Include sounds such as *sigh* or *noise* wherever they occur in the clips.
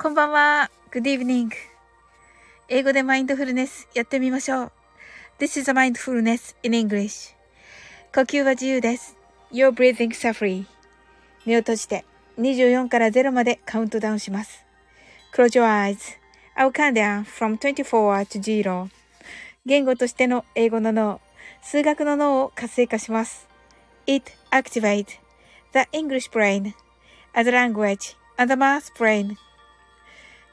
こんばんは。Good evening. 英語でマインドフルネスやってみましょう。This is a mindfulness in English. 呼吸は自由です。Your breathing s u f f e r y 目を閉じて24から0までカウントダウンします。Close your eyes.I'll count down from 24 to 0. 言語としての英語の脳、数学の脳を活性化します。It activates the English brain as a language and the math brain.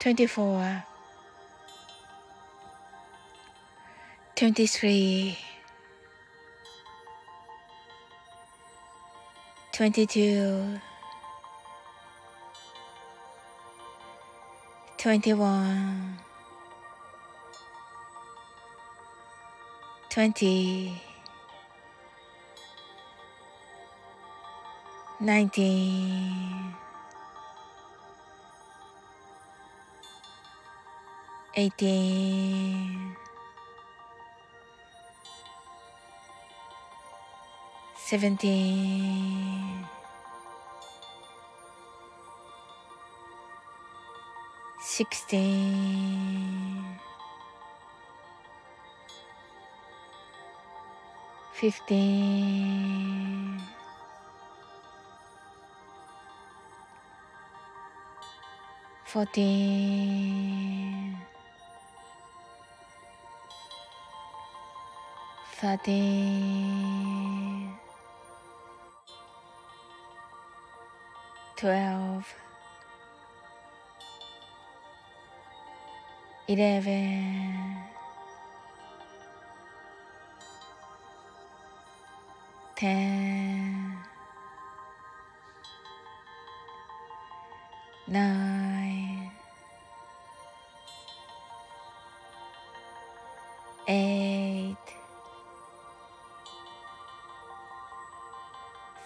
24 23 22 21 20 19 18 17 16 15 14 for Twelve, eleven, ten, nine, eight.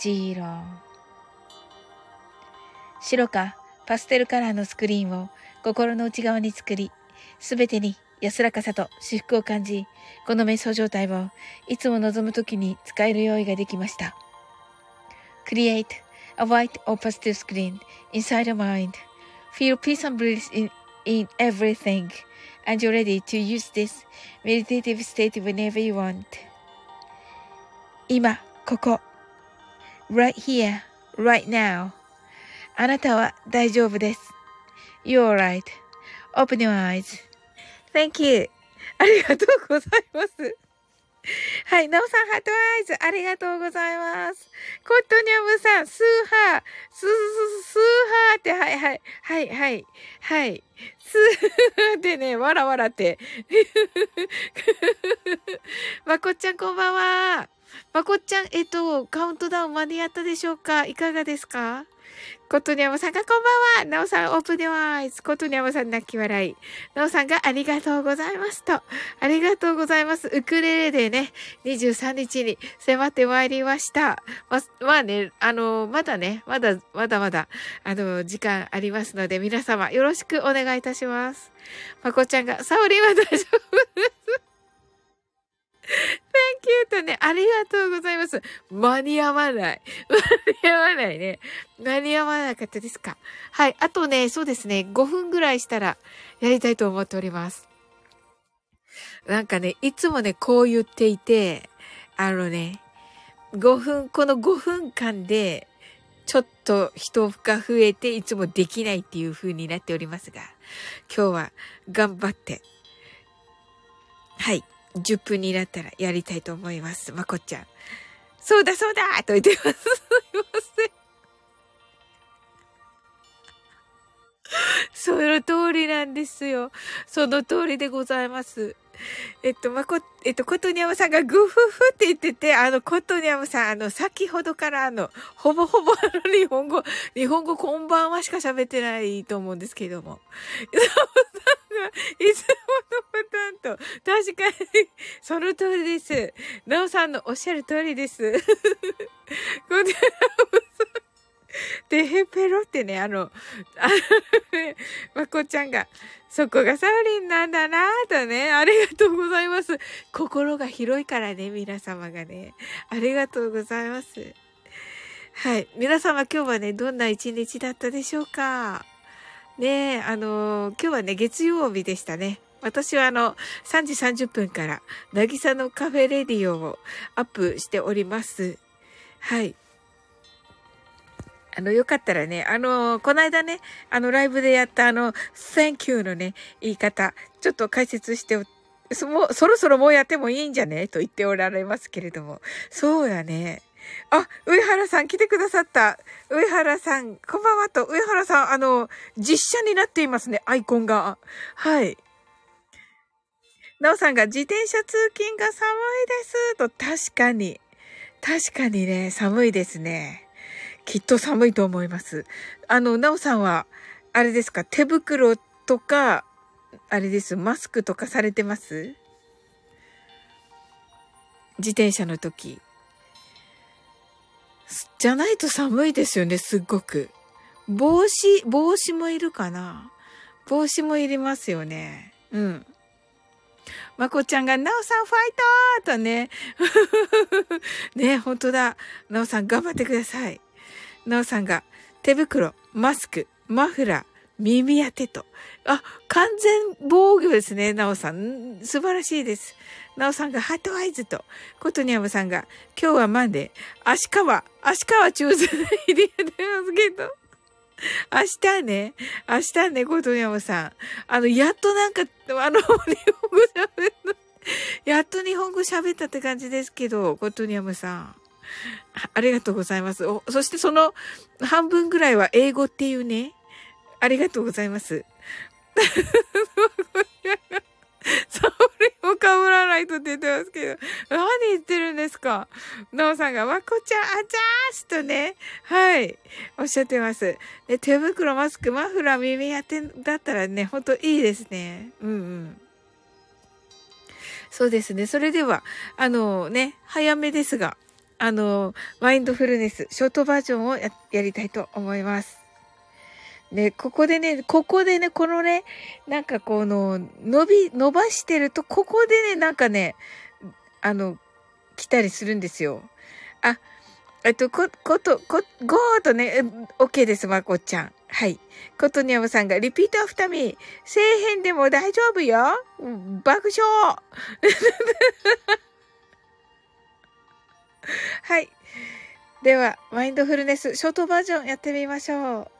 ジーロ白かパステルカラーのスクリーンを心の内側に作り、すべてに安らかさと至福を感じ、この瞑想状態をいつも望むときに使える用意ができました。Create a white or pastel screen inside your mind. Feel peace and bliss in, in everything. And you're ready to use this meditative state whenever you want. 今、ここ。Right here, right now. あなたは大丈夫です。You're right.Open your eyes.Thank you. ありがとうございます。はい。なおさん、ハートアイズ、ありがとうございます。コットニャムさん、スーハー、スー、スーハーって、はいはい、はい、はい、はい。スーハーってね、わらわらって。まこっちゃん、こんばんは。まこっちゃん、えっと、カウントダウン間に合ったでしょうか？いかがですか？コトニャムさんがこんばんは。なおさんオープンでワイズ。コトニャムさん泣き笑い。なおさんがありがとうございますと。ありがとうございます。ウクレレでね、23日に迫ってまいりました。ま、まあね、あの、まだね、まだ、まだまだ、あの、時間ありますので、皆様よろしくお願いいたします。まこちゃんが、サオリは大丈夫です。Thank you とね、ありがとうございます。間に合わない。間に合わないね。間に合わなかったですか。はい。あとね、そうですね、5分ぐらいしたらやりたいと思っております。なんかね、いつもね、こう言っていて、あのね、5分、この5分間で、ちょっと人が増えて、いつもできないっていう風になっておりますが、今日は頑張って、はい。10分になったらやりたいと思います。まこっちゃん。そうだそうだと言ってます。すいません。その通りなんですよ。その通りでございます。えっと、まこ、えっと、ことにゃむさんがグフフって言ってて、あの、ことにゃむさん、あの、先ほどからあの、ほぼほぼあの、日本語、日本語こんばんはしか喋ってないと思うんですけども。いつものパターンと、確かに、その通りです。なおさんのおっしゃる通りです。この、で、へペロってね、あの、あのね、まこちゃんが、そこがサウリンなんだなぁとね、ありがとうございます。心が広いからね、皆様がね。ありがとうございます。はい。皆様今日はね、どんな一日だったでしょうか？ねえ、あのー、今日はね、月曜日でしたね。私はあの、3時30分から、なぎさのカフェレディオをアップしております。はい。あの、よかったらね、あの、この間ね、あの、ライブでやったあの、thank you のね、言い方、ちょっと解説してそ、もそろそろもうやってもいいんじゃね？と言っておられますけれども。そうだね。あ、上原さん来てくださった。上原さん、こんばんはと、上原さん、あの、実写になっていますね、アイコンが。はい。なおさんが自転車通勤が寒いですと、確かに。確かにね、寒いですね。きっと寒いと思います。あの、なおさんは、あれですか、手袋とか、あれです、マスクとかされてます？自転車の時。じゃないと寒いですよね、すっごく。帽子、帽子もいるかな帽子もいりますよね。うん。まこちゃんが、なおさんファイトーとね。*laughs* ね、本当だ。なおさん頑張ってください。なおさんが、手袋、マスク、マフラー、耳当てと。あ、完全防御ですね、なおさん。素晴らしいです。なおさんがハートアイズと、コトニャムさんが、今日はマンデー、足利、足利チューズイリアでますけど。明日ね、明日ね、コトニャムさん。あの、やっとなんか、あの、日本語喋った。やっと日本語喋ったって感じですけど、コトニャムさん。ありがとうございます。そしてその半分ぐらいは英語っていうね。ありがとうございます。サオリも被らないとって言ってますけど、何言ってるんですか？ノーさんが、まこちゃん、あちゃーすとね、はい、おっしゃってます。で、手袋、マスク、マフラー、耳当てだったらね、ほんといいですね。うんうん。そうですね。それでは、あのね、早めですが、あの、マインドフルネス、ショートバージョンをややりたいと思います。ね、ここでね、ここでね、このね、なんかこの、伸び、伸ばしてると、ここでね、なんかね、あの、来たりするんですよ。あ、えっと、こ、こと、こ、ゴーとね、OK です、まこちゃん。はい。ことにゃむさんが、リピートアフタミー、底辺でも大丈夫よ爆笑 *laughs* はい。では、マインドフルネス、ショートバージョンやってみましょう。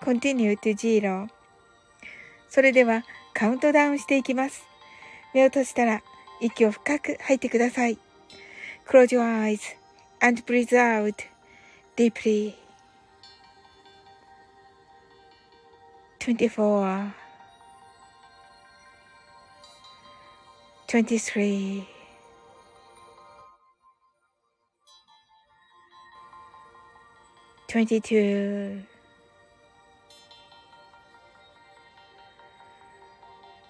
continue to 0. それではカウントダウンしていきます。目を閉じたら息を深く吐いてください。Close your eyes and breathe out deeply. 24 23 22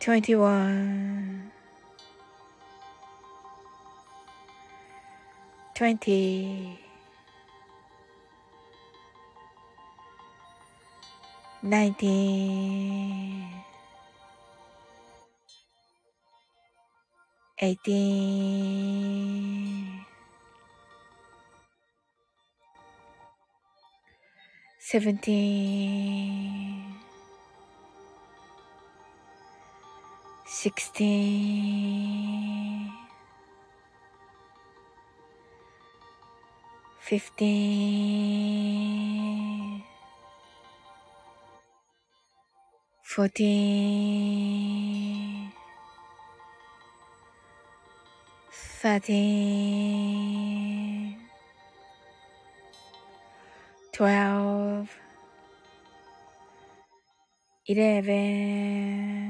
21 20 19 18 17 16 15 14 13 12 11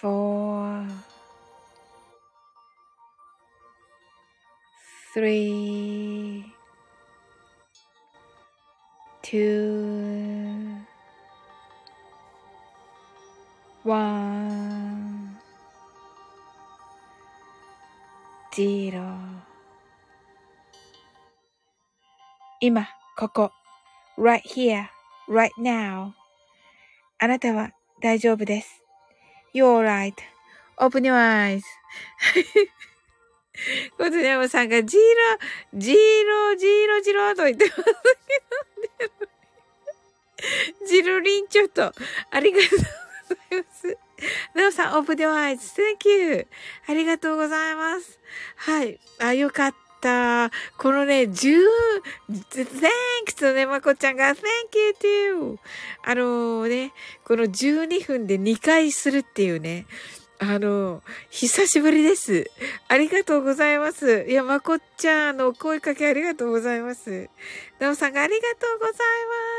four, three, two, one, zero 今、ここ、right here, right now あなたは大丈夫です。 You're all right. Open your eyes. コツネムさんがジーロ、ジーロ、ジーロ、ジロと言ってますけど、*laughs* ジルリンちょっと、ありがとうございます。なおさん、オープンデワイズ、Thank you! ありがとうございます。はい。あ、よかった。た。このね、10、thanks とね、まこちゃんが thank you too. あのね、この12分で2回するっていうね、あの、久しぶりです。ありがとうございます。いや、まこちゃんの声かけありがとうございます。なおさんがありがとうござい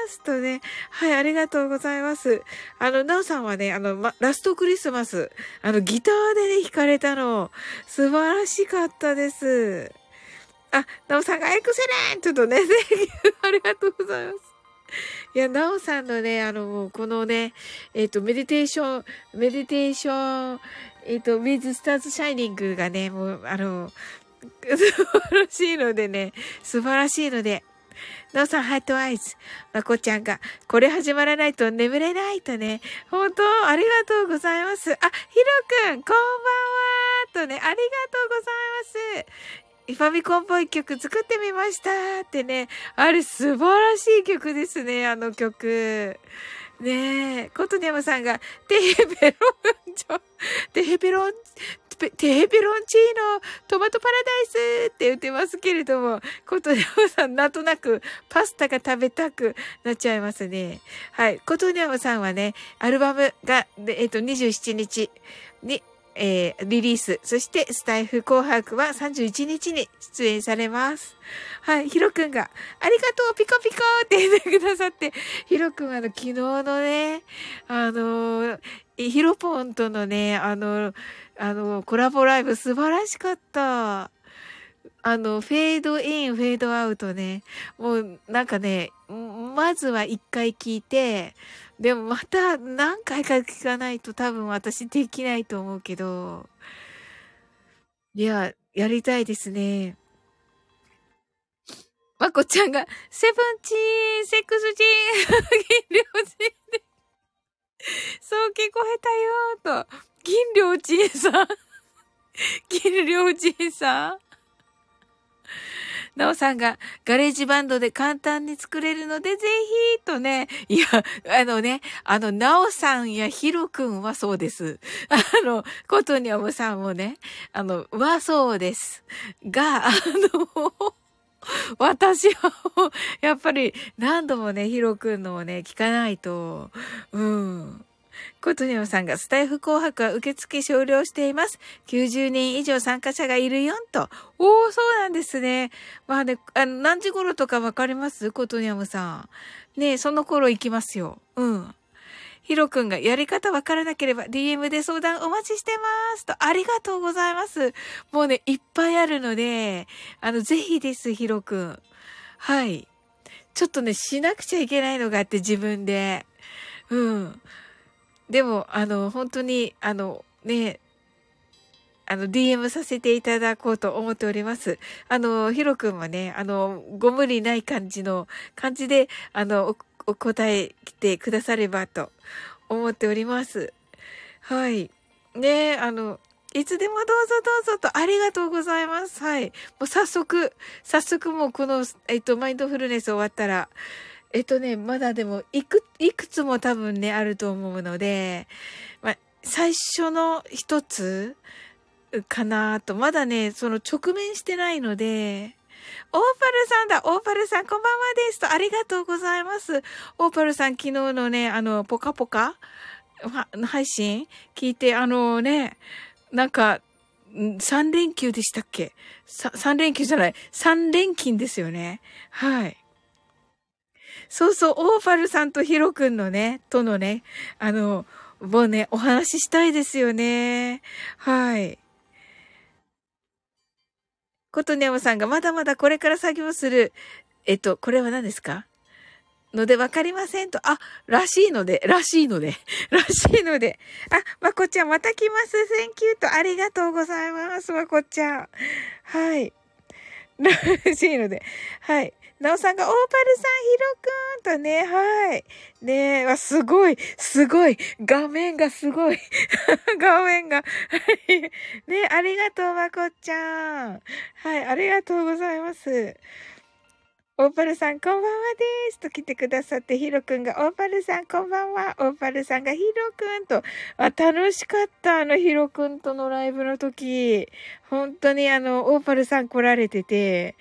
ます。とね、はい、ありがとうございます。あの、なおさんはね、あの、ま、ラストクリスマス、あの、ギターでね、弾かれたの、素晴らしかったです。あ、なおさんがエクセレントとね、ありがとうございます。いや、なおさんのね、あの、もうこのね、えっ、ー、と、メディテーション、メディテーション、えっ、ー、と、ミズスターズシャイニングがね、もう、あの、素晴らしいのでね、素晴らしいので、なおさん、ハートアイズ。まこちゃんが、これ始まらないと眠れないとね。本当ありがとうございます。あ、ひろくん、こんばんはとね、ありがとうございます。ファミコンっぽい曲作ってみましたってね。あれ素晴らしい曲ですね、あの曲。ねえ、コトニャムさんが、テヘペロンチョ、テヘペロン、テヘペロンチーノ、トマトパラダイスって言ってますけれども、コトニャムさん、なんとなくパスタが食べたくなっちゃいますね。はい。コトニャムさんはね、アルバムが、えっと、27日に、えー、リリース。そして、スタイフ紅白は31日に出演されます。はい、ヒロくんが、ありがとう、ピコピコって言ってくださって、ヒロくんあの、昨日のね、あの、ヒロポンとのね、あの、あの、コラボライブ素晴らしかった。あの、フェードイン、フェードアウトね。もう、なんかね、まずは一回聞いて、でもまた何回か聞かないと多分私できないと思うけど、いや、やりたいですね。まこちゃんが、セブンチーン、セックスチーン、*laughs* 銀両チーンで、そう聞こえたよーと、銀両チーンさん、*laughs* 銀両チーンさん。なおさんが、ガレージバンドで簡単に作れるので、ぜひ、とね。いや、あのね、あの、なおさんやひろくんはそうです。あの、ことにおむさんもね、あの、はそうです。が、あの、*laughs* 私は、やっぱり何度もね、ヒロくんのをね、聞かないと、うん。ことにょさんがスタイフ紅白は受付終了しています。90人以上参加者がいるよんと。おー、そうなんですね。まあね、あの、何時頃とかわかります？ことにゃむさん。ねその頃行きますよ。うん。ヒロくんがやり方わからなければ DM で相談お待ちしてますと、ありがとうございます。もうね、いっぱいあるので、あの、ぜひです、ヒロくん。はい。ちょっとね、しなくちゃいけないのがあって自分で。うん。でも、あの、本当に、あの、ね、あの、DM させていただこうと思っております。あの、ヒロ君はね、あの、ご無理ない感じの、感じで、あの、お答え来てくださればと思っております。はい。ねあの、いつでもどうぞどうぞとありがとうございます。はい。もう早速、早速もうこの、えっと、マインドフルネス終わったら、えっとね、まだでも、いく、いくつも多分ね、あると思うので、まあ、最初の一つかなと、まだね、その直面してないので、オーパルさんだオーパルさん、こんばんはですと、ありがとうございます。オーパルさん、昨日のね、あの、ポカポカ配信聞いて、あのね、なんか、3連休でしたっけ ?3 連休じゃない。3連勤ですよね。はい。そうそう、オーファルさんとヒロくんのね、とのね、あの、もうね、お話ししたいですよね。はい。ことねまさんがまだまだこれから作業する。えっと、これは何ですか？のでわかりませんと。あ、らしいので、らしいので、*laughs* らしいので。あ、まこちゃんまた来ます。 Thank you とありがとうございます。まこちゃん。はい。らしいので。はい。なおさんが、オーパルさん、ヒロくんとね、はい。ねえ、わ、すごい、すごい、画面がすごい。*laughs* 画面が。はい。ねありがとう、まこっちゃん。はい、ありがとうございます。オーパルさん、こんばんはです。と来てくださって、ヒロくんが、オーパルさん、こんばんは。オーパルさんが、ヒロくんと、あ、楽しかった。あの、ヒロくんとのライブの時。本当にあの、オーパルさん来られてて、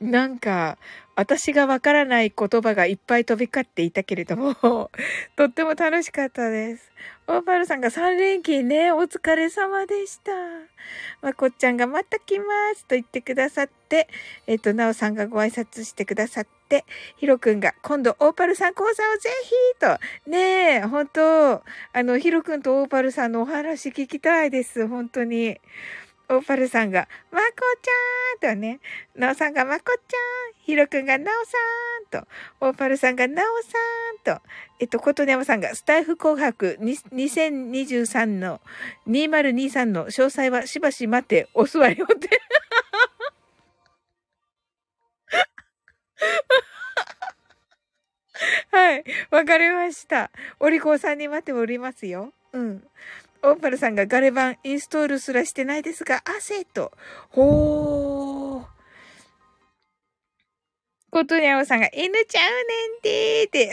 なんか、私がわからない言葉がいっぱい飛び交っていたけれども、*laughs* とっても楽しかったです。オーパルさんが3連勤ね、お疲れ様でした。まこっちゃんがまた来ますと言ってくださって、えっ、と、なおさんがご挨拶してくださって、ひろくんが今度オーパルさん講座をぜひと、ねえ、本当あの、ひろくんとオーパルさんのお話聞きたいです、本当に。オーパルさんが、まこちゃんとね、なおさんがまこちゃん、ひろくんがなおさんと、オーパルさんがなおさんと、えっと、ことねまさんが、スタイフ紅白2023の、2023の詳細はしばし待って、お座りをって。はい。わかりました。お利口さんに待っておりますよ。うん。オーパルさんがガレ版インストールすらしてないですが、汗と。ほー。ことにゃおさんが、犬ちゃうねんてーって。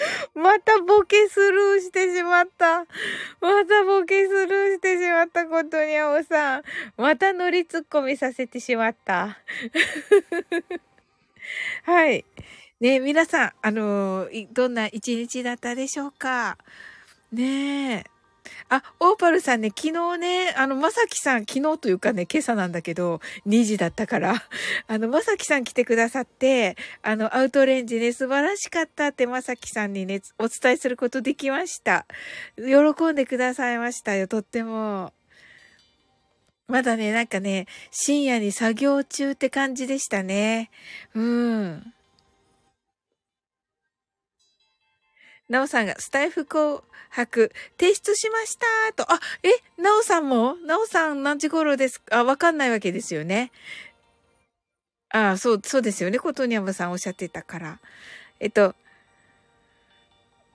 *laughs* またボケスルーしてしまった。またボケスルーしてしまったことにゃおさん。また乗りツッコミさせてしまった。*laughs* はい。ね皆さん、あの、どんな一日だったでしょうか？ねえ。あ、オーパルさんね、昨日ね、あの、まさきさん、昨日というかね、今朝なんだけど、2時だったから、*laughs* あの、まさきさん来てくださって、あの、アウトレンジね、素晴らしかったってまさきさんにね、お伝えすることできました。喜んでくださいましたよ、とっても。まだね、なんかね、深夜に作業中って感じでしたね。うん。なおさんがスタイフ紅白提出しましたと。あ、え、なおさんも？なおさん何時頃です？かあ、わかんないわけですよね。ああそう、そうですよね。ことにゃむさんおっしゃってたから。えっと、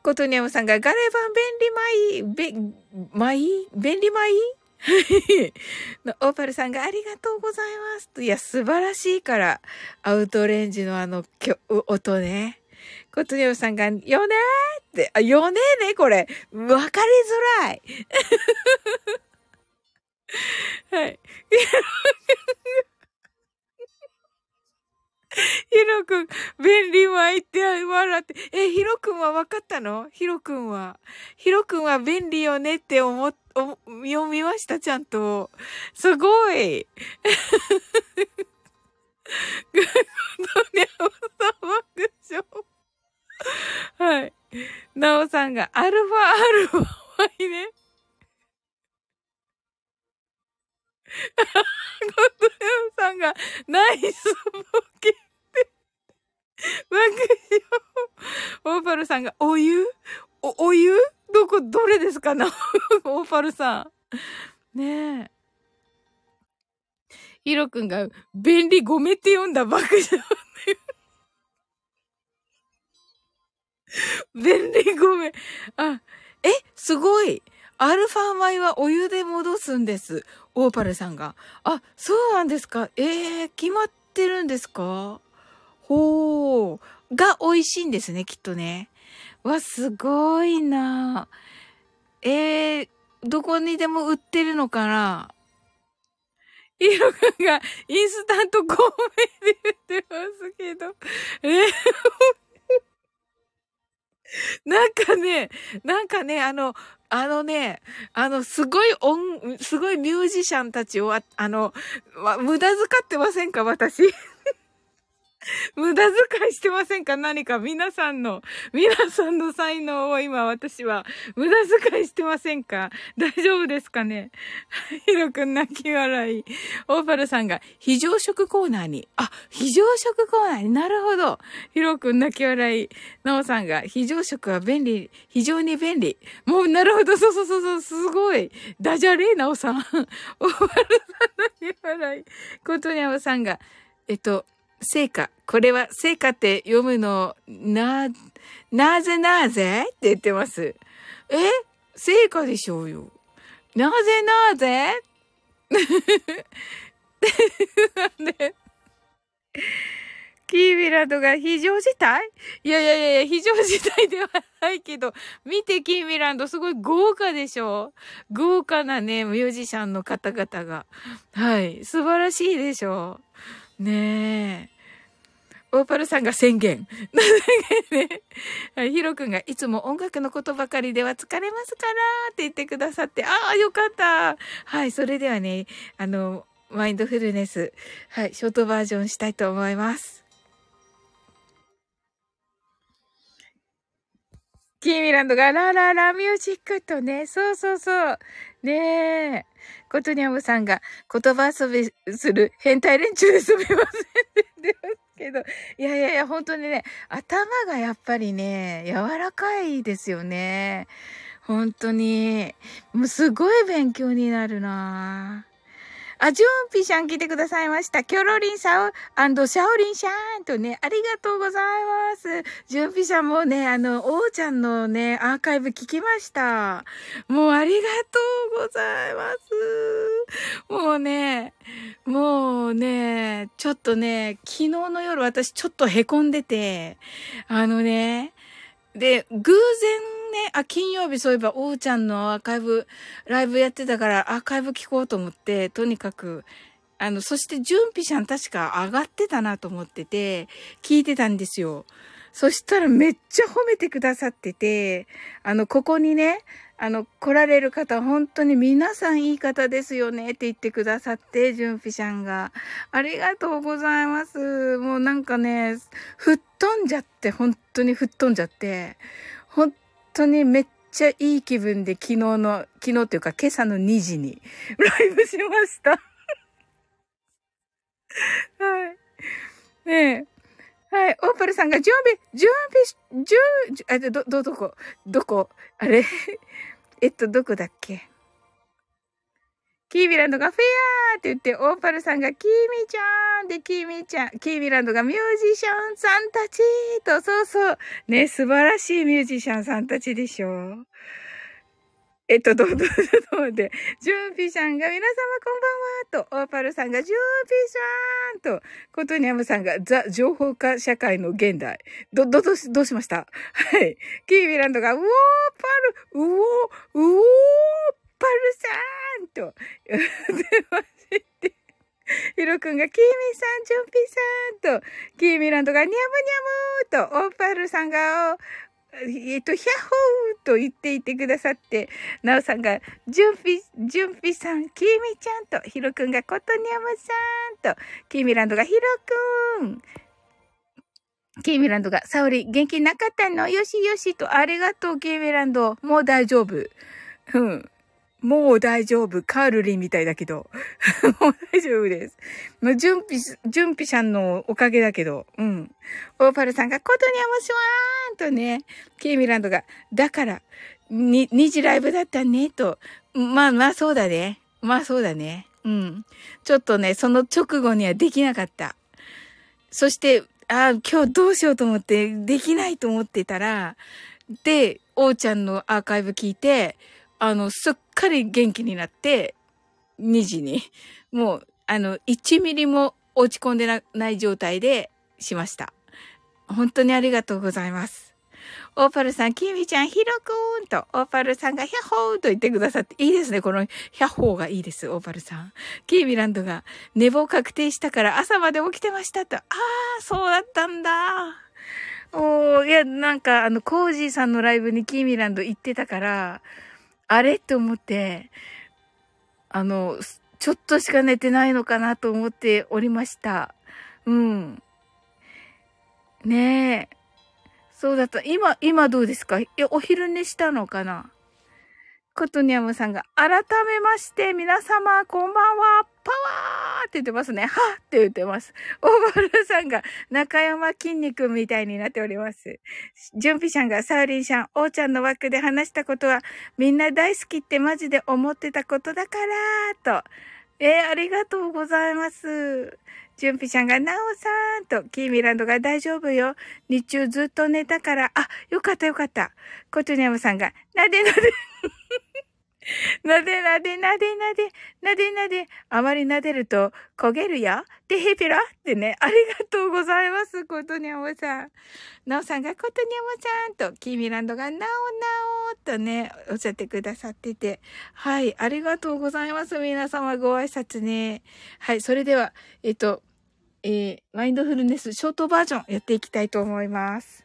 ことにゃむさんがガレバン便利マイ、べ、マイ便利マイ *laughs* オーパルさんがありがとうございます。いや、素晴らしいから、アウトレンジのあの、音ね。ことにゃむさんが、よねーって、あ、よねーね、これ。わかりづらい。*laughs* はい。*laughs* ヒロくん、便利は言って笑って。え、ヒロくんは分かったの？ヒロくんは。ヒロくんは便利よねって思っ、読みました？ちゃんと。すごい。グッドニャオさん爆笑。*laughs* はい。ナオさんがアルファアルファはいね。ゴッドニャオさんがナイスボケって。爆笑。オーパルさんが、お湯？お、お湯？どこ、どれですか？なオーパルさん。ねえ。ヒロくんが、便利ごめって読んだ爆笑。*laughs* 便利ごめん。あ、え、すごい。アルファ米はお湯で戻すんです。オーパルさんが。あ、そうなんですか。ええー、決まってるんですか？ほー。が美味しいんですね、きっとね。わ、すごいなえー、どこにでも売ってるのかな？イロくんがインスタントコーメで言ってますけど。えー、*laughs* なんかね、なんかね、あの、あのね、あの、すごい音、すごいミュージシャンたちを、あの、無駄遣ってませんか私？*laughs* 無駄遣いしてませんか？何か皆さんの、皆さんの才能を今私は無駄遣いしてませんか？大丈夫ですかね？*laughs* ヒロくん泣き笑い。オーパルさんが非常食コーナーに。あ、非常食コーナーになるほど。ヒロくん泣き笑い。ナオさんが非常食は便利、非常に便利。もうなるほど。そうそうそうそう。すごい。ダジャレ？ナオさん。オーパルさん泣き笑い。ことにゃおさんが、えっと、成果。これは成果って読むの、な、なぜなぜ？って言ってます。え？成果でしょうよ。なぜなぜ？なんでキービランドが非常事態？いやいやいやいや非常事態ではないけど、見てキーミランドすごい豪華でしょ？豪華なね、ミュージシャンの方々が。はい。素晴らしいでしょ？ねえ。オーパルさんが宣言。*laughs* はい、ヒロ君がいつも音楽のことばかりでは疲れますからって言ってくださって、ああ、よかった。はい、それではね、あの、マインドフルネス、はい、ショートバージョンしたいと思います。キーミランドがラララミュージックとね、そうそうそう。ねえ。ことにゃむさんが言葉遊びする変態連中ですみませんって言ってますけど。いやいやいや、本当にね、頭がやっぱりね、柔らかいですよね。本当に。もうすごい勉強になるなあ、ジュンピシャン来てくださいました。キョロリンさん、シャオリンシャーンとね、ありがとうございます。ジュンピシャンもね、あの、王ちゃんのね、アーカイブ聞きました。もうありがとうございます。もうね、もうね、ちょっとね、昨日の夜私ちょっと凹んでて、あのね、で、偶然ね、あ、金曜日そういえば、おうちゃんのアーカイブ、ライブやってたから、アーカイブ聞こうと思って、とにかく、あの、そして、準備者ん確か上がってたなと思ってて、聞いてたんですよ。そしたらめっちゃ褒めてくださってて、あの、ここにね、あの、来られる方、本当に皆さんいい方ですよねって言ってくださって、純ピシャンが。ありがとうございます。もうなんかね、吹っ飛んじゃって、本当に吹っ飛んじゃって、本当にめっちゃいい気分で昨日の、昨日というか今朝の2時にライブしました *laughs* はい。ねえ。はい。オーパルさんが準備、準備、準、あ、ど、ど、どこ？どこ？あれ？*laughs* えっと、どこだっけ？キービランドがフェアーって言って、オーパルさんがキーミちゃんで、キーミちゃん、キービランドがミュージシャンさんたちと、そうそう。ね、素晴らしいミュージシャンさんたちでしょう。えっと、どう、どう、どう、どうで、ジュンピさんが皆様こんばんはと、オーパルさんがジュンピさんと、コトニャムさんがザ・情報化社会の現代。ど、ど、ど、どうしましたはい。キービランドが、ウォーパル、ウォー、ウォーパルさんと、言ってまして。ヒロ君が、キーミさん、ジュンピさんと、キーミランドが、ニャムニャムと、オーパルさんが、えっと、ヒャッホーと言っていてくださって、なおさんが、ジュンピ、ジュンピさん、キーミちゃんと、ヒロくんがコトニャムさんと、キーミランドがヒロくん。キーミランドが、サオリ、元気なかったの？よしよしと、ありがとう、キーミランド。もう大丈夫。うん。もう大丈夫。カールリンみたいだけど。*laughs* もう大丈夫です。もう、準備、準備さんのおかげだけど。うん。オーパルさんが、ことにゃもしわーんとね、ケイミランドが、だから、に、二次ライブだったね、と。まあまあそうだね。まあそうだね。うん。ちょっとね、その直後にはできなかった。そして、ああ、今日どうしようと思って、できないと思ってたら、で、おうちゃんのアーカイブ聞いて、あの、すっかり元気になって、2時に、もう、あの、1ミリも落ち込んでない状態でしました。本当にありがとうございます。オーパルさん、キミちゃん、ヒロくーんと、オーパルさんがヒャッホーと言ってくださって、いいですね。このヒャッホーがいいです、オーパルさん。キーミランドが、寝坊確定したから朝まで起きてましたと。ああ、そうだったんだ。おー、いや、なんか、あの、コージーさんのライブにキーミランド行ってたから、あれ？って思って、あの、ちょっとしか寝てないのかなと思っておりました。うん。ねえ。そうだった。今、今どうですか？いや、お昼寝したのかな？コトニャムさんが、改めまして、皆様、こんばんは、パワーって言ってますね。はって言ってます。オーバルさんが、中山筋肉みたいになっております。ジュンピシャンが、サウリンシャン、オーちゃんの枠で話したことは、みんな大好きってマジで思ってたことだから、と。えー、ありがとうございます。ジュンピシャンが、なおさんと、キーミランドが大丈夫よ。日中ずっと寝たから、あ、よかったよかった。コトニャムさんが、なでなで。*laughs* なでなでなでなで、なでなで、あまり撫でると焦げるよ。てへぴらってね、ありがとうございます、ことにゃもさん。なおさんがことにゃもさんと、キーミランドがなおなおとね、おっしゃってくださってて。はい、ありがとうございます、皆様ご挨拶ね。はい、それでは、えっと、えー、マインドフルネスショートバージョンやっていきたいと思います。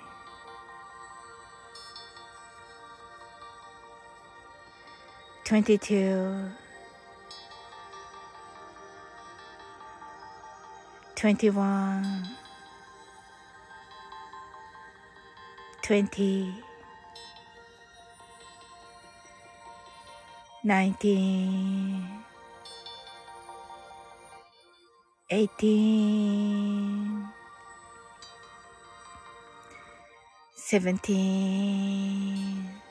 22 21 20 19 18 17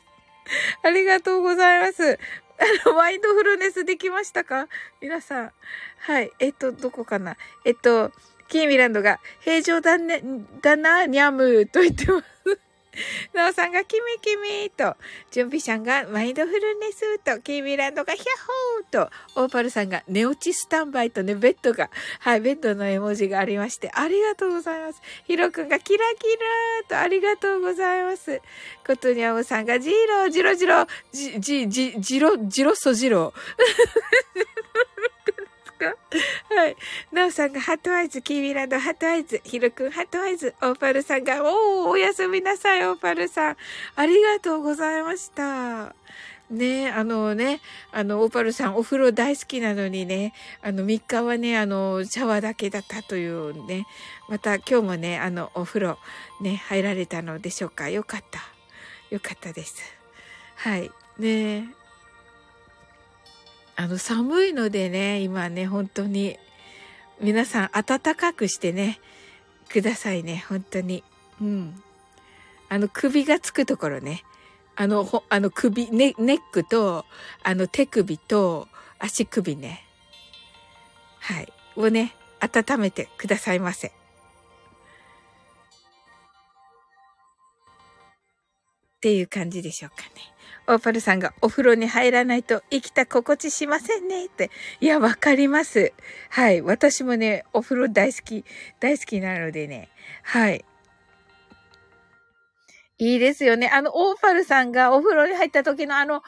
*laughs* ありがとうございます。あの、マインドフルネスできましたか？皆さん。はい。えっと、どこかな？えっと、キーミランドが、平常だね、だな、にゃむ、と言ってます。*laughs* なおさんが、キミキミと、準備さんが、マインドフルネスと、キーミランドが、ヒャッホーと、オーパルさんが、寝落ちスタンバイとね、ベッドが、はい、ベッドの絵文字がありまして、ありがとうございます。ヒロくんが、キラキラと、ありがとうございます。ことにゃむさんが、ジロー、ジロジロ、じ、じ、じ、ジロ、ジロソジロ。*laughs* はい。なおさんがハットアイズ、キーミランドハットアイズ、ヒロくんハットアイズ、オーパルさんが、おー、おやすみなさい、オーパルさん。ありがとうございました。ねあのね、あの、オーパルさんお風呂大好きなのにね、あの、3日はね、あの、シャワーだけだったというね、また今日もね、あの、お風呂ね、入られたのでしょうか？よかった。よかったです。はい。ねあの、寒いのでね、今ね、本当に、皆さん暖かくしてね、くださいね、本当に。うん。あの、首がつくところね。あの、ほ、あの首、ね、ネックと、あの手首と足首ね。はい。をね、温めてくださいませ。っていう感じでしょうかね。オーパルさんがお風呂に入らないと生きた心地しませんねって。いや、わかります。はい。私もね、お風呂大好き、大好きなのでね。はい。いいですよね。あの、オーパルさんがお風呂に入った時のあの、わ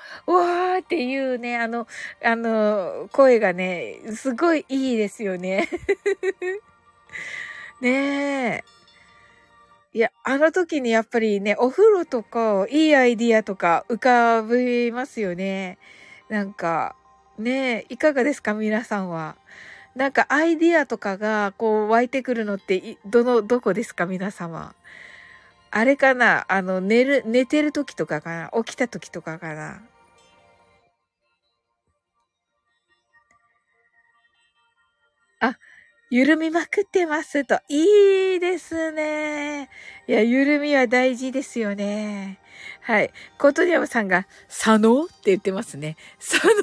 ーっていうね、あの、あの、声がね、すごいいいですよね。ねえ。いや、あの時にやっぱりね、お風呂とか、いいアイディアとか浮かびますよね。なんか、ねえ、いかがですか？皆さんは。なんかアイディアとかがこう湧いてくるのって、どの、どこですか？皆様。あれかな？あの、寝る、寝てる時とかかな？起きた時とかかな？緩みまくってますと。いいですね。いや、緩みは大事ですよね。はい。コートニャムさんが、左脳って言ってますね。左脳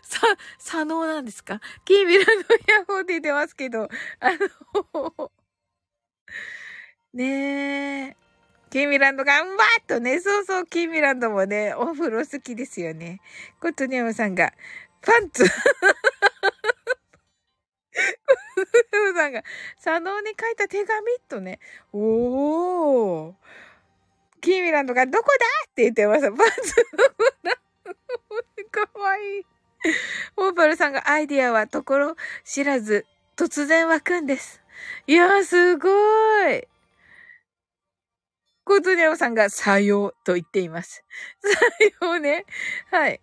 さ、左脳なんですか？キーミラのヤホーって言ってますけど、あの、ねえ。キーミランドが、んわーっとね、そうそう、キーミランドもね、お風呂好きですよね。コットニャムさんが、パンツコットニャムさんが、左脳に書いた手紙とね、おー。キーミランドが、どこだって言ってます。パンツだかわいい。オーパルさんが、アイディアはところ知らず、突然湧くんです。いやー、すごい。コートニャムさんが、さようと言っています。さようね。はい。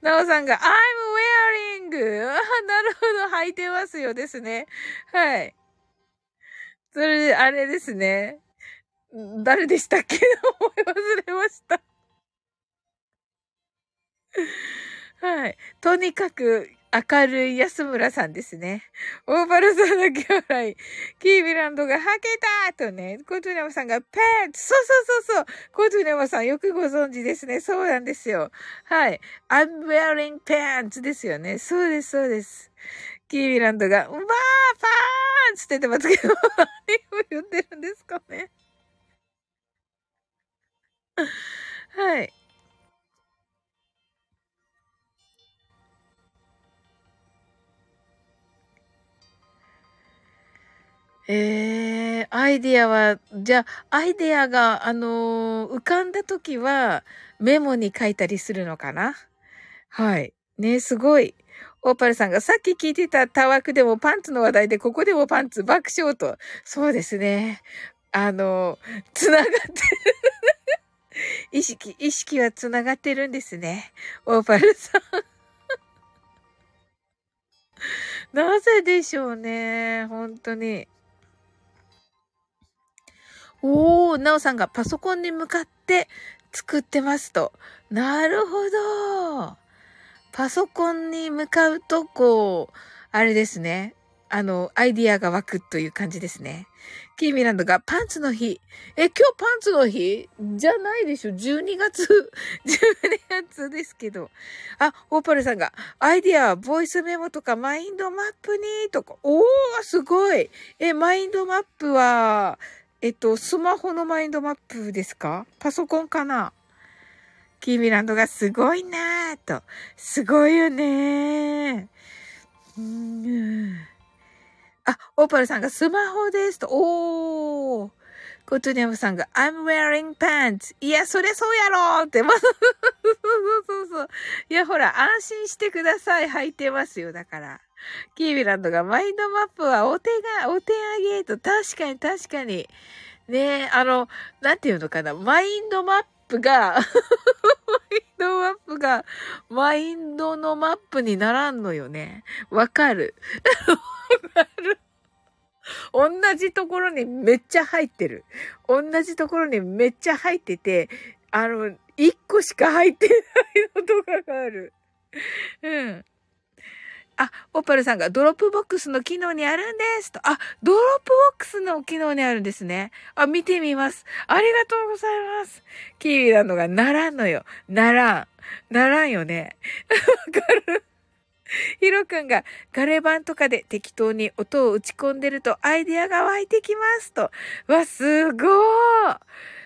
なおさんが、I'm wearing! なるほど、履いてますよですね。はい。それ、あれですね。誰でしたっけ？思い忘れました。はい。とにかく、明るい安村さんですね。オーバルさんの兄弟、キービランドが履けたとね、コトゥネマさんがペンツそうそうそうそうコトゥネマさんよくご存知ですね。そうなんですよ。はい。I'm wearing pants ですよね。そうです、そうです。キービランドが、うまーパーンツって言ってますけど、何を言ってるんですかね。はい。ええー、アイディアは、じゃあ、アイディアが、あのー、浮かんだときは、メモに書いたりするのかな？はい。ね、すごい。オーパルさんがさっき聞いてたタワクでもパンツの話題で、ここでもパンツ爆笑と。そうですね。あのー、つながってる *laughs* 意識、意識はつながってるんですね。オーパルさん *laughs* なぜでしょうね。本当に。おー、なおさんがパソコンに向かって作ってますと。なるほど。パソコンに向かうと、こう、あれですね。あの、アイディアが湧くという感じですね。キーミランドがパンツの日。え、今日パンツの日じゃないでしょ ?12 月、12月 *laughs* ですけど。あ、オーパルさんが、アイディアは、ボイスメモとかマインドマップに、とか。おー、すごい。え、マインドマップは、えっと、スマホのマインドマップですか？パソコンかな？キーミランドがすごいなぁと。すごいよねー。あ、オーパルさんがスマホですと。おー。コトニャムさんが I'm wearing pants. いや、それそうやろって。*laughs* そうそうそうそう。いや、ほら、安心してください。履いてますよ。だから。*laughs* キービランドがマインドマップはお手が、お手上げと、確かに確かに。ねえ、あの、なんていうのかな、マインドマップが *laughs* マインドマップが、マインドのマップにならんのよね。わかる。わかる。同じところにめっちゃ入ってる。同じところにめっちゃ入ってて、あの、一個しか入ってないのとかがある。うん。あ、オパルさんがドロップボックスの機能にあるんですと。あ、ドロップボックスの機能にあるんですね。あ、見てみます。ありがとうございます。キービなのがならんのよ。ならん。ならんよね。*laughs* わかる？ヒロくんがガレバンとかで適当に音を打ち込んでるとアイデアが湧いてきますと。わ、すごー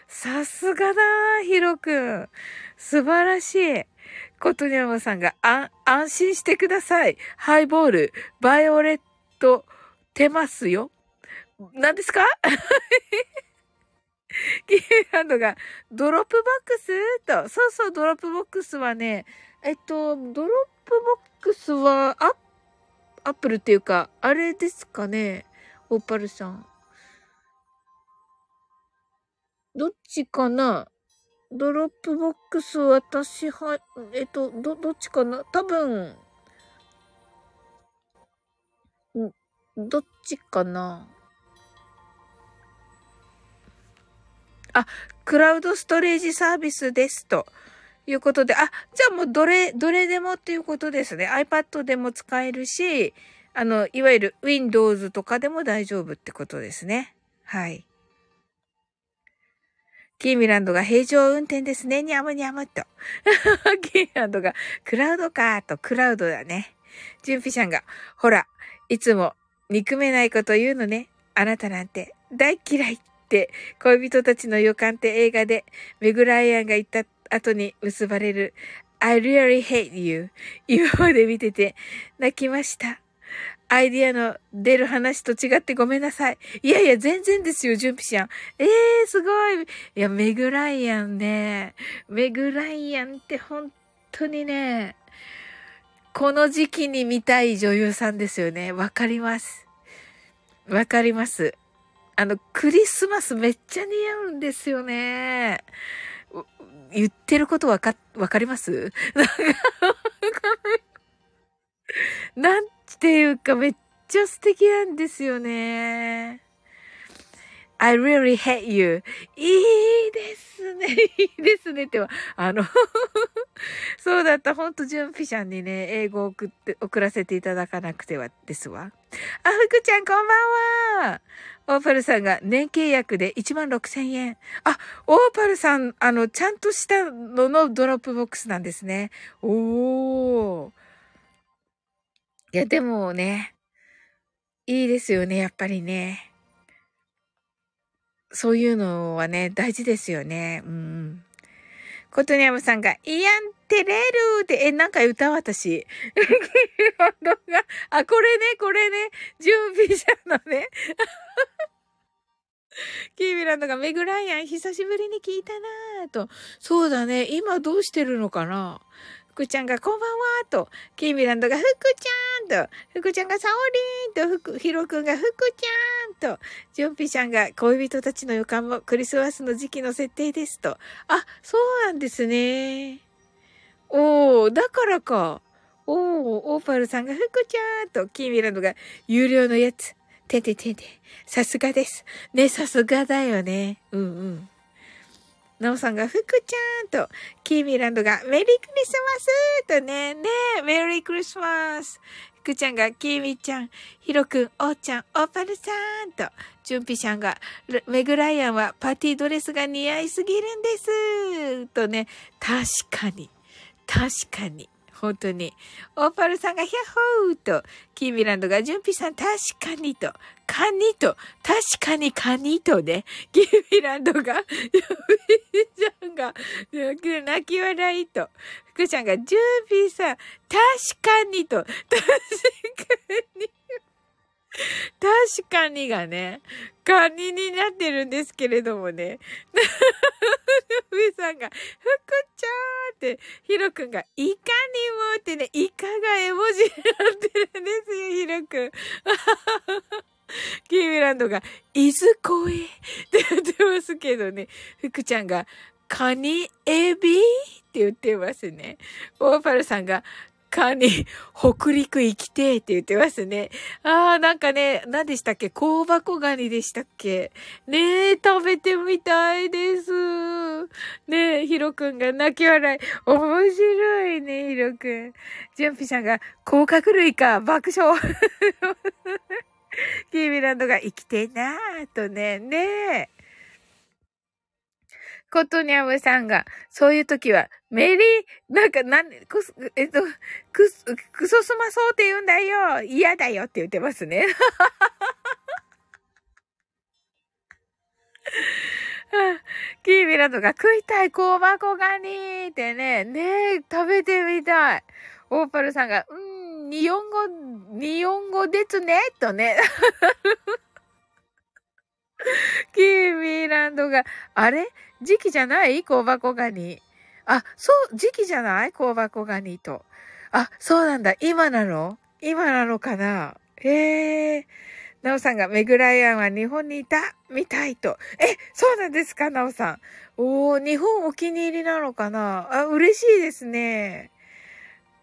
さすがだヒロくん。素晴らしい。コトニャマさんが、あ、安心してください。ハイボール、バイオレット、てますよ。何ですか？*laughs* キーハンドが、ドロップボックス？と。そうそう、ドロップボックスはね、えっと、ドロップボックスは、アアップルっていうか、あれですかね？オーパルさん。どっちかな？ドロップボックス私は、えっと、ど、どっちかな？多分、どっちかな？あ、クラウドストレージサービスですと。いうことで、あ、じゃあもうどれ、どれでもっていうことですね。iPad でも使えるし、あの、いわゆる Windows とかでも大丈夫ってことですね。はい。キーミランドが平常運転ですね。にゃむにゃむっと。*laughs* キーミランドがクラウドかとクラウドだね。ジュンピシャンが、ほら、いつも憎めないこと言うのね。あなたなんて大嫌いって恋人たちの予感って映画でメグライアンが言った後に結ばれる I really hate you 今まで見てて泣きました。アイディアの出る話と違ってごめんなさい。いやいや、全然ですよ、準備しやん。ええー、すごい。いや、メグライアンね。メグライアンって本当にね、この時期に見たい女優さんですよね。わかります。わかります。あの、クリスマスめっちゃ似合うんですよね。言ってることわか、わかります？な *laughs* んっていうかめっちゃ素敵なんですよね。I really hate you. いいですね。*laughs* いいですね。っては、あの *laughs* そうだった。ほんと、ジュンピちゃんにね、英語を送って、送らせていただかなくてはですわ。あ、福ちゃんこんばんは。オーパルさんが年契約で1万6千円。あ、オーパルさん、あの、ちゃんとしたののドロップボックスなんですね。おー。いや、でもね、いいですよね、やっぱりね。そういうのはね、大事ですよね。うん。ことにゃむさんが、イヤンテレルって、え、なんか歌私。*laughs* あ、これね、これね、準備者のね。*laughs* キービランドがメグライアン久しぶりに聞いたなぁと。そうだね。今どうしてるのかな福ちゃんがこんばんはと、キーミランドが福ちゃんと、福ちゃんがサオリーンと、ヒロくんが福ちゃんと、ジョンピちゃんが恋人たちの予感もクリスマスの時期の設定ですと。あ、そうなんですね。おー、だからか。おー、オーパルさんが福ちゃんと、キーミランドが有料のやつ。てててて。さすがです。ね、さすがだよね。うんうん。なおさんが、福ちゃんと、キーミランドが、メリークリスマスとね、ねメリークリスマス。福ちゃんが、キーミちゃん、ヒロくん、おーちゃん、オーパルさんと、ジュンピちゃんが、メグライアンはパーティードレスが似合いすぎるんです。とね、確かに、確かに。本当に。オーパルさんがヒャッホーと、キーミランドが、ジュンピさん確かにと、カニと、確かにカニとね、*laughs* キーミランドが、ジュンピちゃんが、泣き笑いと、福ちゃんが、ジュンピさん、確かにと、確かに。*laughs* 確かにがね、カニになってるんですけれどもね。*laughs* ふさんが、ふくちゃーって、ひろくんが、いかにもってね、イカが絵文字になってるんですよ、ひろくん。*laughs* キーミランドが、いずこえって言ってますけどね、ふくちゃんが、カニエビって言ってますね。オーパルさんが、カニ、*laughs* 北陸行きてーって言ってますね。ああ、なんかね、何でしたっけ？香箱ガニでしたっけ？ねえ、食べてみたいです。ねえ、ヒロくんが泣き笑い。面白いね、ヒロくん。ジュンピさんが、甲殻類か、爆笑。*laughs* キーミランドが生きてなーとね、ねえ。ことにゃむさんが、そういう時は、メリー、なんか、なん、くす、えっと、くす、くそすまそうって言うんだよ嫌だよって言ってますね。*laughs* キービラとか食いたい香箱ガニってね、ね食べてみたい。オーパルさんが、うん、日本語、日本語ですね、とね。*laughs* キーミランドが、あれ？時期じゃない？香箱ガニ。あ、そう、時期じゃない？香箱ガニと。あ、そうなんだ。今なの？今なのかな？へえ。なおさんが、メグライアンは日本にいた？みたいと。え、そうなんですか？なおさん。おー、日本お気に入りなのかな？あ、嬉しいですね。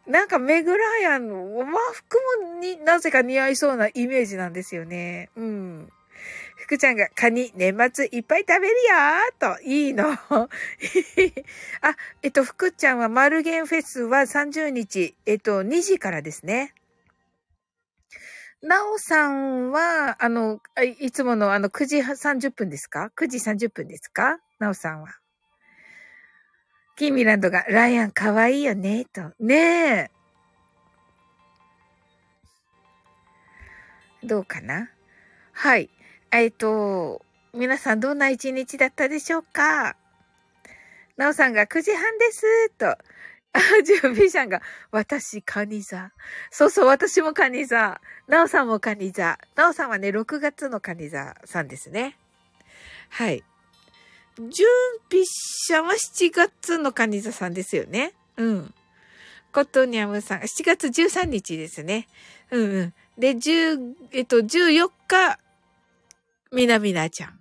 なんかメグライアンの和服もになぜか似合いそうなイメージなんですよね。うん。福ちゃんがカニ年末いっぱい食べるよと、いいの。*laughs* あ、えっと、福ちゃんはマルゲンフェスは30日、えっと、2時からですね。なおさんは、あの、いつものあの9時30分ですか ?9 時30分ですか？なおさんは。キーミランドが、ライアン可愛いよね、と。ねえ。どうかな？はい。えっと、皆さんどんな一日だったでしょうか？なおさんが9時半です、と。あ、ジュビーさんが、私、カニ座。そうそう、私もカニ座。なおさんもカニ座。なおさんはね、6月のカニ座さんですね。はい。ジュンピッシャは7月のカニ座さんですよね。うん。コットニャムさん、7月13日ですね。うんうん。で、10、えっと、14日、みなみなちゃん。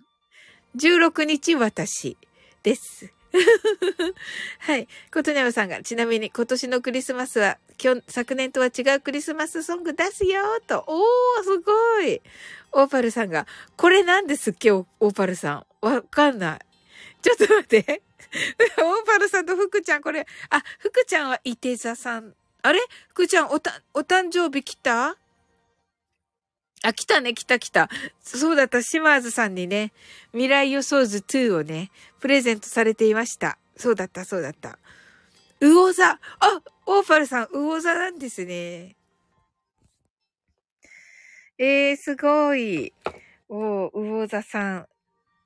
16日私です。*laughs* はい。ことねむさんが、ちなみに今年のクリスマスは、今日、昨年とは違うクリスマスソング出すよと。おー、すごい。オーパルさんが、これなんですっけ、オーパルさん。わかんない。ちょっと待って。*laughs* オーパルさんと福ちゃん、これ、あ、福ちゃんは伊手座さん。あれ？福ちゃん、おた、お誕生日来た？あ、来たね、来た来た。そうだった、シマーズさんにね、未来予想図2をね、プレゼントされていました。そうだった、そうだった。魚座あ、オーパルさん、魚座なんですね。えー、すごい。おー、魚座さん、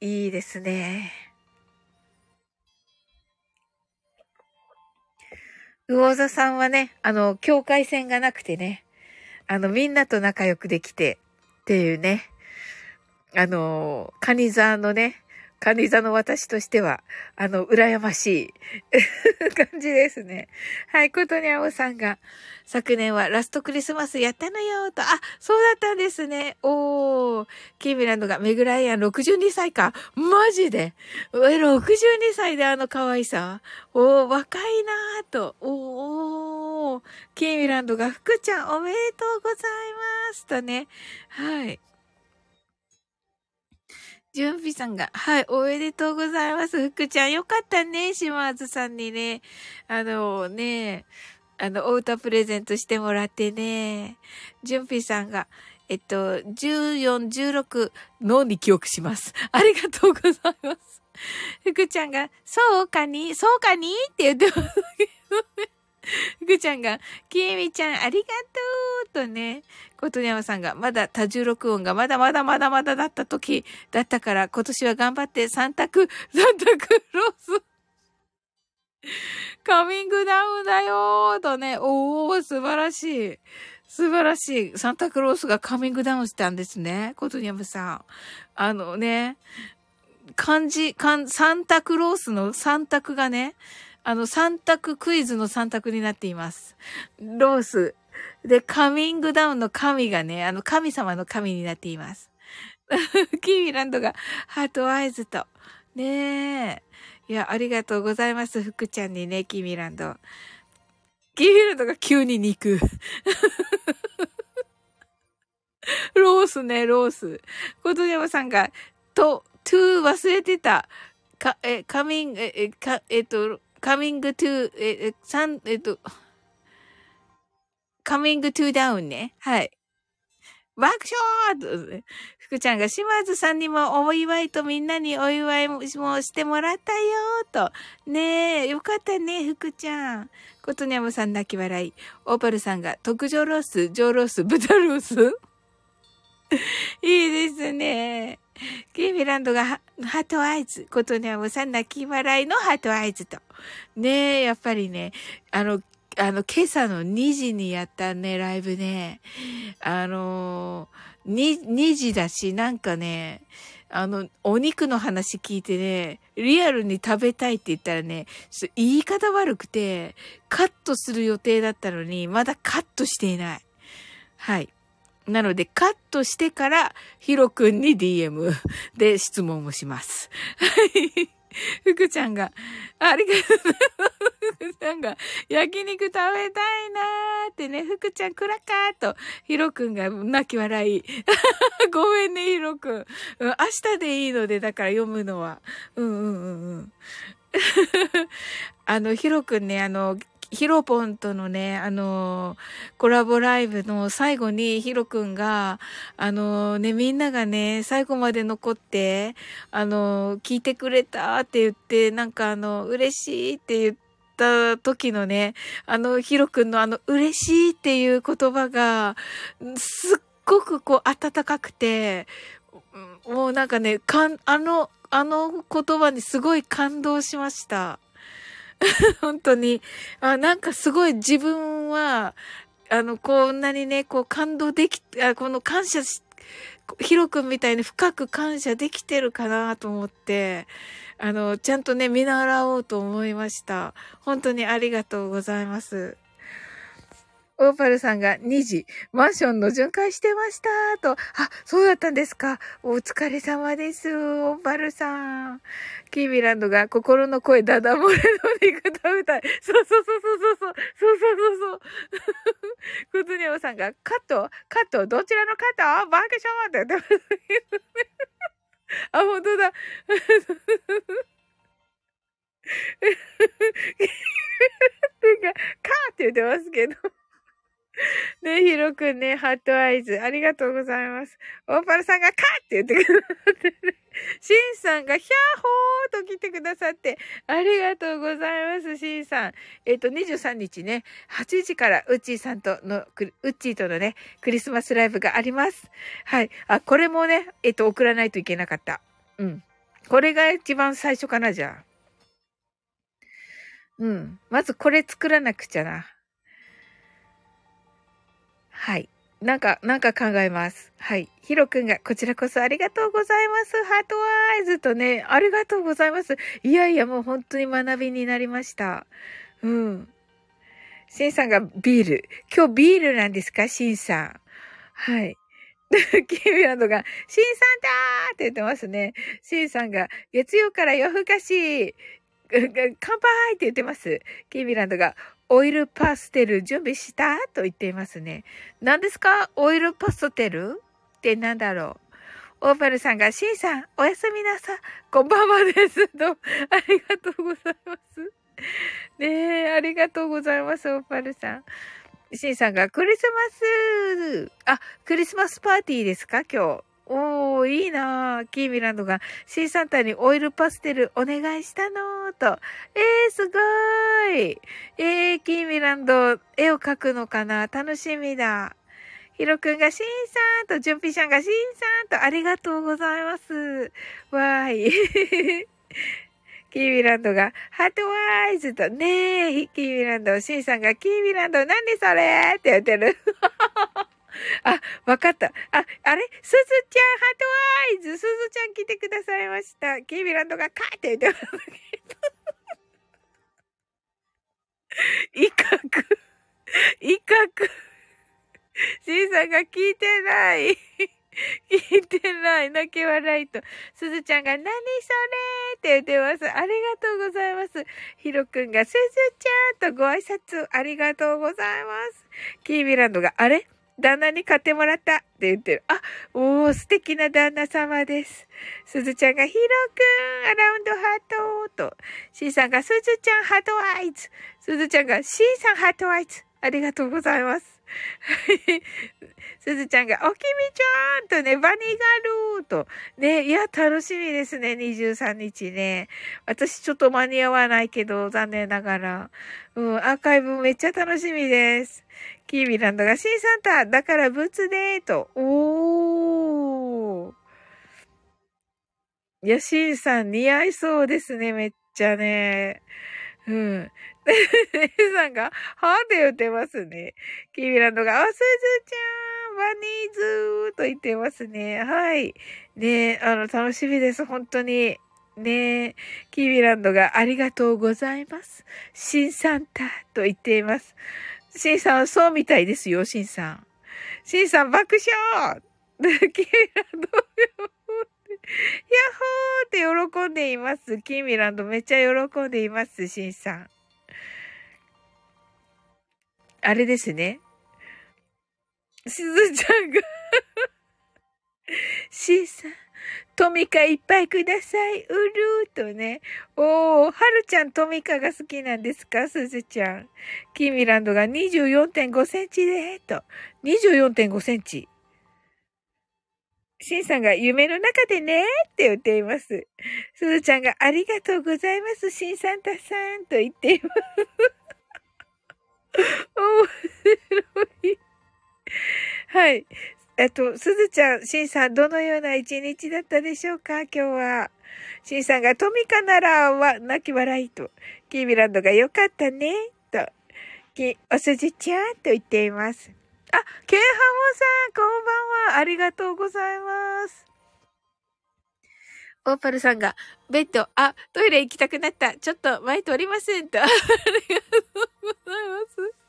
いいですね。魚座さんはね、あの、境界線がなくてね、あの、みんなと仲良くできて、っていうね、あの、カニ座のね、カニ座の私としては、あの、羨ましい *laughs* 感じですね。はい、ことにゃおさんが、昨年はラストクリスマスやったのよ、と。あ、そうだったんですね。おー、キーミランドがメグライアン62歳か。マジで？え、62歳であの可愛さ？おー、若いなーと。おー、キーミランドが福ちゃんおめでとうございますとね。はい。じゅんぴさんが、はい、おめでとうございます。福ちゃん、よかったね、島津さんにね、あのね、あの、お歌プレゼントしてもらってね、じゅんぴさんが、えっと、14、16脳に記憶します。ありがとうございます。福ちゃんが、そうかにそうかに？って言ってますけどね。ぐちゃんが、きえみちゃんありがとうとね、ことにゃまさんが、まだ多重録音がまだまだまだまだだった時だったから、今年は頑張ってサンタク、サンタクロース、カミングダウンだよーとね、おー、素晴らしい。素晴らしい。サンタクロースがカミングダウンしたんですね。ことにゃむさん。あのね、漢字、サンタクロースの三択がね、あの、三択クイズの三択になっています。ロース。で、カミングダウンの神がね、あの、神様の神になっています。*laughs* キーミランドがハートアイズと。ねえ。いや、ありがとうございます。福ちゃんにね、キーミランド。キーミランドが急に肉。*laughs* ロースね、ロース。ことやまさんが、と、トゥー忘れてた。か、え、カミング、え、か、えっと、coming to, え、さん、えっと、coming to down ね。はい。爆笑、福ちゃんが島津さんにもお祝いとみんなにお祝いもしてもらったよと。ねえ、よかったね、福ちゃん。ことにゃむさん泣き笑い。オーパルさんが特上ロース、上ロース、豚ロース？*laughs* いいですね。ケイミランドがハートアイズ。ことにゃむさん泣き笑いのハートアイズと。ねえ、やっぱりね、あの、あの、今朝の2時にやったね、ライブね。あの2、2時だし、なんかね、あの、お肉の話聞いてね、リアルに食べたいって言ったらね、言い方悪くて、カットする予定だったのに、まだカットしていない。はい。なので、カットしてから、ヒロくんに DM で質問をします。はい。福ちゃんが、ありがとうございます。福ちゃんが、焼肉食べたいなーってね、福ちゃんクラカーと、ヒロくんが泣き笑い。*laughs* ごめんね、ヒロくん。明日でいいので、だから読むのは。うんうんうんうん。*laughs* あの、ヒロくんね、あの、ヒロポンとのね、あのコラボライブの最後にヒロくんが、あのね、みんながね、最後まで残って、あの聞いてくれたって言って、なんかあの、嬉しいって言った時のね、あの、ヒロくんのあの、嬉しいっていう言葉が、すっごくこう、温かくて、もうなんかね、かん、あの、あの言葉にすごい感動しました。*laughs* 本当に。あ、なんかすごい自分は、あの、こんなにね、こう感動でき、あこの感謝し、ヒロ君みたいに深く感謝できてるかなと思って、あの、ちゃんとね、見習おうと思いました。本当にありがとうございます。オーパルさんが2時、マンションの巡回してました、と。あ、そうだったんですか。お疲れ様です、オーパルさん。キービランドが心の声ダダ漏れの肉食べたい。そうそうそうそうそう。そうそうそうそう。くずネオさんが、カットカットどちらのカット？バーケションって言ってます。あ、本当だ。カーって言ってますけど。*laughs* ねひろくんね、ハットアイズ。ありがとうございます。オーパルさんがカッって言ってくださってね。*laughs* シンさんがヒャーホーと来てくださって、ありがとうございます、シンさん。えっ、と、23日ね、8時からウッチーさんとの、ウッチーとのね、クリスマスライブがあります。はい。あ、これもね、えっ、と、送らないといけなかった。うん。これが一番最初かな、じゃあ。うん。まずこれ作らなくちゃな。はい。なんか、なんか考えます。はい。ヒロくんが、こちらこそありがとうございます。ハートアイズとね、ありがとうございます。いやいや、もう本当に学びになりました。うん。シンさんがビール。今日ビールなんですか？シンさん。はい。*laughs* キービランドが、シンさんだーって言ってますね。シンさんが、月曜から夜更かし、*laughs* 乾杯って言ってます。キービランドが、オイルパステル準備した？と言っていますね。何ですか？オイルパステル？って何だろう？オーパルさんが、シンさん、おやすみなさ。こんばんはです。どうもありがとうございます。ねえ、ありがとうございます、オーパルさん。シンさんが、クリスマス、あ、クリスマスパーティーですか？今日。おー、いいなー。キーミランドが、シーサンタにオイルパステルお願いしたのーと。えー、すごーい。えー、キーミランド、絵を描くのかな？楽しみだ。ヒロくんがシンさんと、ジュンピシャンがシンさんと、ありがとうございます。わーい。キーミランドが、ハートワイズと、ねえ、キーミランド、シンさんが、キーミランド、何それって言ってる。あ、わかった。あ、あれ？すずちゃん、ハートアイズすずちゃん来てくださいました。キービランドがカーって言ってます。威嚇。威嚇。シンさんが聞いてない。聞いてない。泣き笑いと。すずちゃんが何それって言ってます。ありがとうございます。ひろくんがすずちゃんとご挨拶ありがとうございます。キービランドがあれ？旦那に買ってもらったって言ってる。あ、おー、素敵な旦那様です。すずちゃんがヒロくん、アラウンドハートと、C さんがすずちゃんハートアイズ。すずちゃんが C さんハートアイズ。ありがとうございます。*laughs* すずちゃんが、おきみちゃんとね、バニーガールと。ね、いや、楽しみですね、23日ね。私ちょっと間に合わないけど、残念ながら。うん、アーカイブめっちゃ楽しみです。キービランドが、新サンタ、だからブーツでーと。おー。いや、シンさん似合いそうですね、めっちゃね。うん。姉さんが、はーって言ってますね。キービランドが、あ、すずちゃん、バニーズーと言ってますね。はい。ねあの、楽しみです、本当に。ねキービランドがありがとうございます。新サンタと言っています。シンさん、そうみたいですよ、シンさん。シンさん、爆笑 *laughs* キーランド、ヤッホーって喜んでいます。キーミランドめっちゃ喜んでいます、シンさん。あれですね。すずちゃんがシンさん、トミカいっぱいください。うるーとね。おー、はるちゃんトミカが好きなんですか？すずちゃん。キーミランドが24.5センチで、と。24.5センチ。シンさんが夢の中でねって言っています。すずちゃんがありがとうございます、シンサンタさんと言っています。面白い。はい。えっと、すずちゃん、しんさん、どのような一日だったでしょうか？今日は。しんさんが、トミカならは、泣き笑いと。キービランドが良かったね、と。き、おすじちゃんと言っています。あ、ケイハモさん、こんばんは。ありがとうございます。オーパルさんが、ベッド、あ、トイレ行きたくなった。ちょっと前通りませんと。ありがとうございます。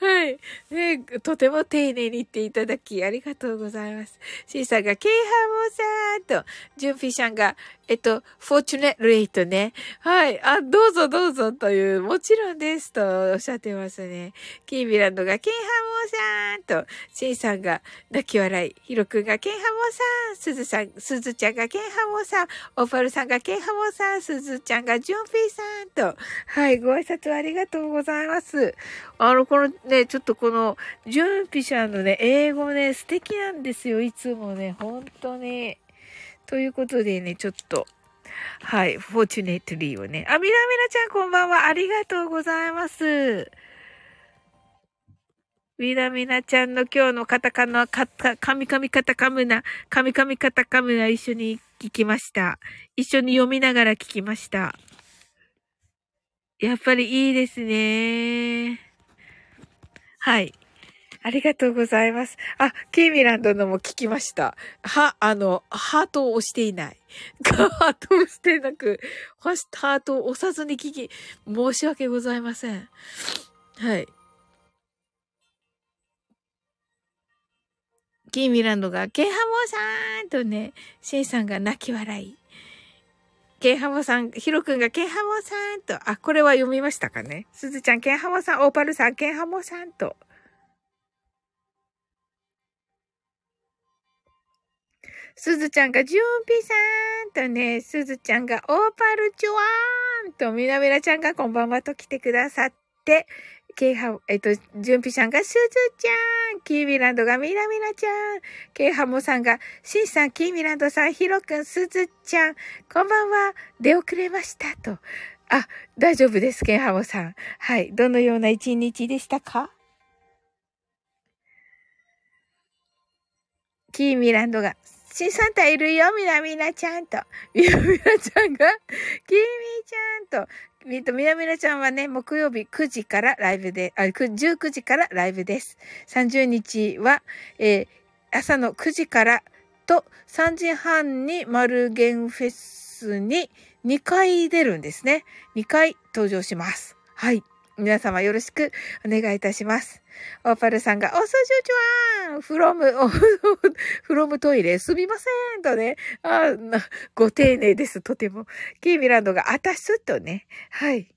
はい。ね、とても丁寧に言っていただき、ありがとうございます。シーさんが、ケイハモさんと、ジュンピシャンが、えっと、フォーチュネレイトね。はい。あ、どうぞどうぞという、もちろんですとおっしゃってますね。キービランドが、ケイハモさんと、シンさんが泣き笑い。ヒロくんが、ケイハモさん。スズさん、スズちゃんが、ケイハモさん。オファルさんが、ケイハモさん。スズちゃんが、ジュンピーさんと。はい。ご挨拶ありがとうございます。あの、このね、ちょっとこの、ジュンピシャンのね、英語ね、素敵なんですよ。いつもね、本当に。ということでね、ちょっと、はい、フォーチュネットリーをね。あ、みなみなちゃんこんばんは。ありがとうございます。みなみなちゃんの今日のカタカナ、カタ、カミカミカタカムナ、カミカミカタカムナ一緒に聞きました。一緒に読みながら聞きました。やっぱりいいですね。はい。ありがとうございます。あ、ケイミランドのも聞きました。は、あの、ハートを押していない。*laughs* ハートを押してなく、ハートを押さずに聞き、申し訳ございません。はい。キーミランドが、ケイハモさんとね、シェイさんが泣き笑い。ケイハモさん、ヒロ君がケイハモさんと、あ、これは読みましたかね？すずちゃん、ケイハモさん、オーパルさん、ケイハモさんと。すずちゃんがジュンピさんとね、すずちゃんがオーパルチュワーンとみなみなちゃんがこんばんはと来てくださって、ケイハ、えっと、ジュンピさんがすずちゃん、キーミランドがみなみなちゃん、ケイハモさんがシンさん、キーミランドさん、ヒロくん、すずちゃん、こんばんは、出遅れましたと。あ、大丈夫です、ケイハモさん。はい。どのような一日でしたか？キーミランドが、新サンタいるよ、みなみなちゃんと。みなみなちゃんが、きみちゃんと。えっと、みなみなちゃんはね、木曜日9時からライブで、あ、19時からライブです。30日は、えー、朝の9時からと3時半に丸源フェスに2回出るんですね。2回登場します。はい。皆様よろしくお願いいたします。オーパルさんが、おすじゅちわんフロム、フロムトイレすみませんとね。あご丁寧です、とても。キーミランドが、あたすとね。はい。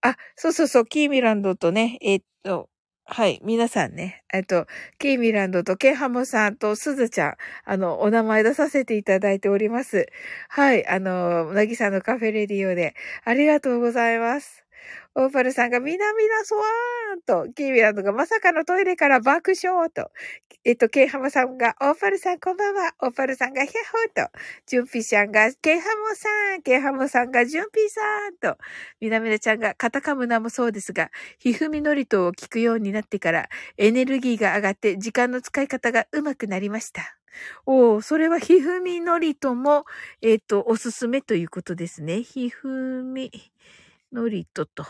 あ、そうそうそう、キーミランドとね、えー、っと、はい。皆さんね。えっと、キーミランドとケイハモさんとスズちゃん、あの、お名前出させていただいております。はい。あの、なぎさんのカフェレディオで、ありがとうございます。オーパルさんがみなみなそわーんと、キーミランドがまさかのトイレから爆笑と、えっと、ケイハモさんが、オーパルさんこんばんは、オーパルさんがヒャッホーと、ジュンピーちゃんが、ケイハモさん、ケイハモさんが、ジュンピーさんと、みなみなちゃんが、カタカムナもそうですが、ひふみのりとを聞くようになってから、エネルギーが上がって時間の使い方が上手くなりました。おお、それはひふみのりとも、えっ、と、おすすめということですね。ひふみ。のりとと。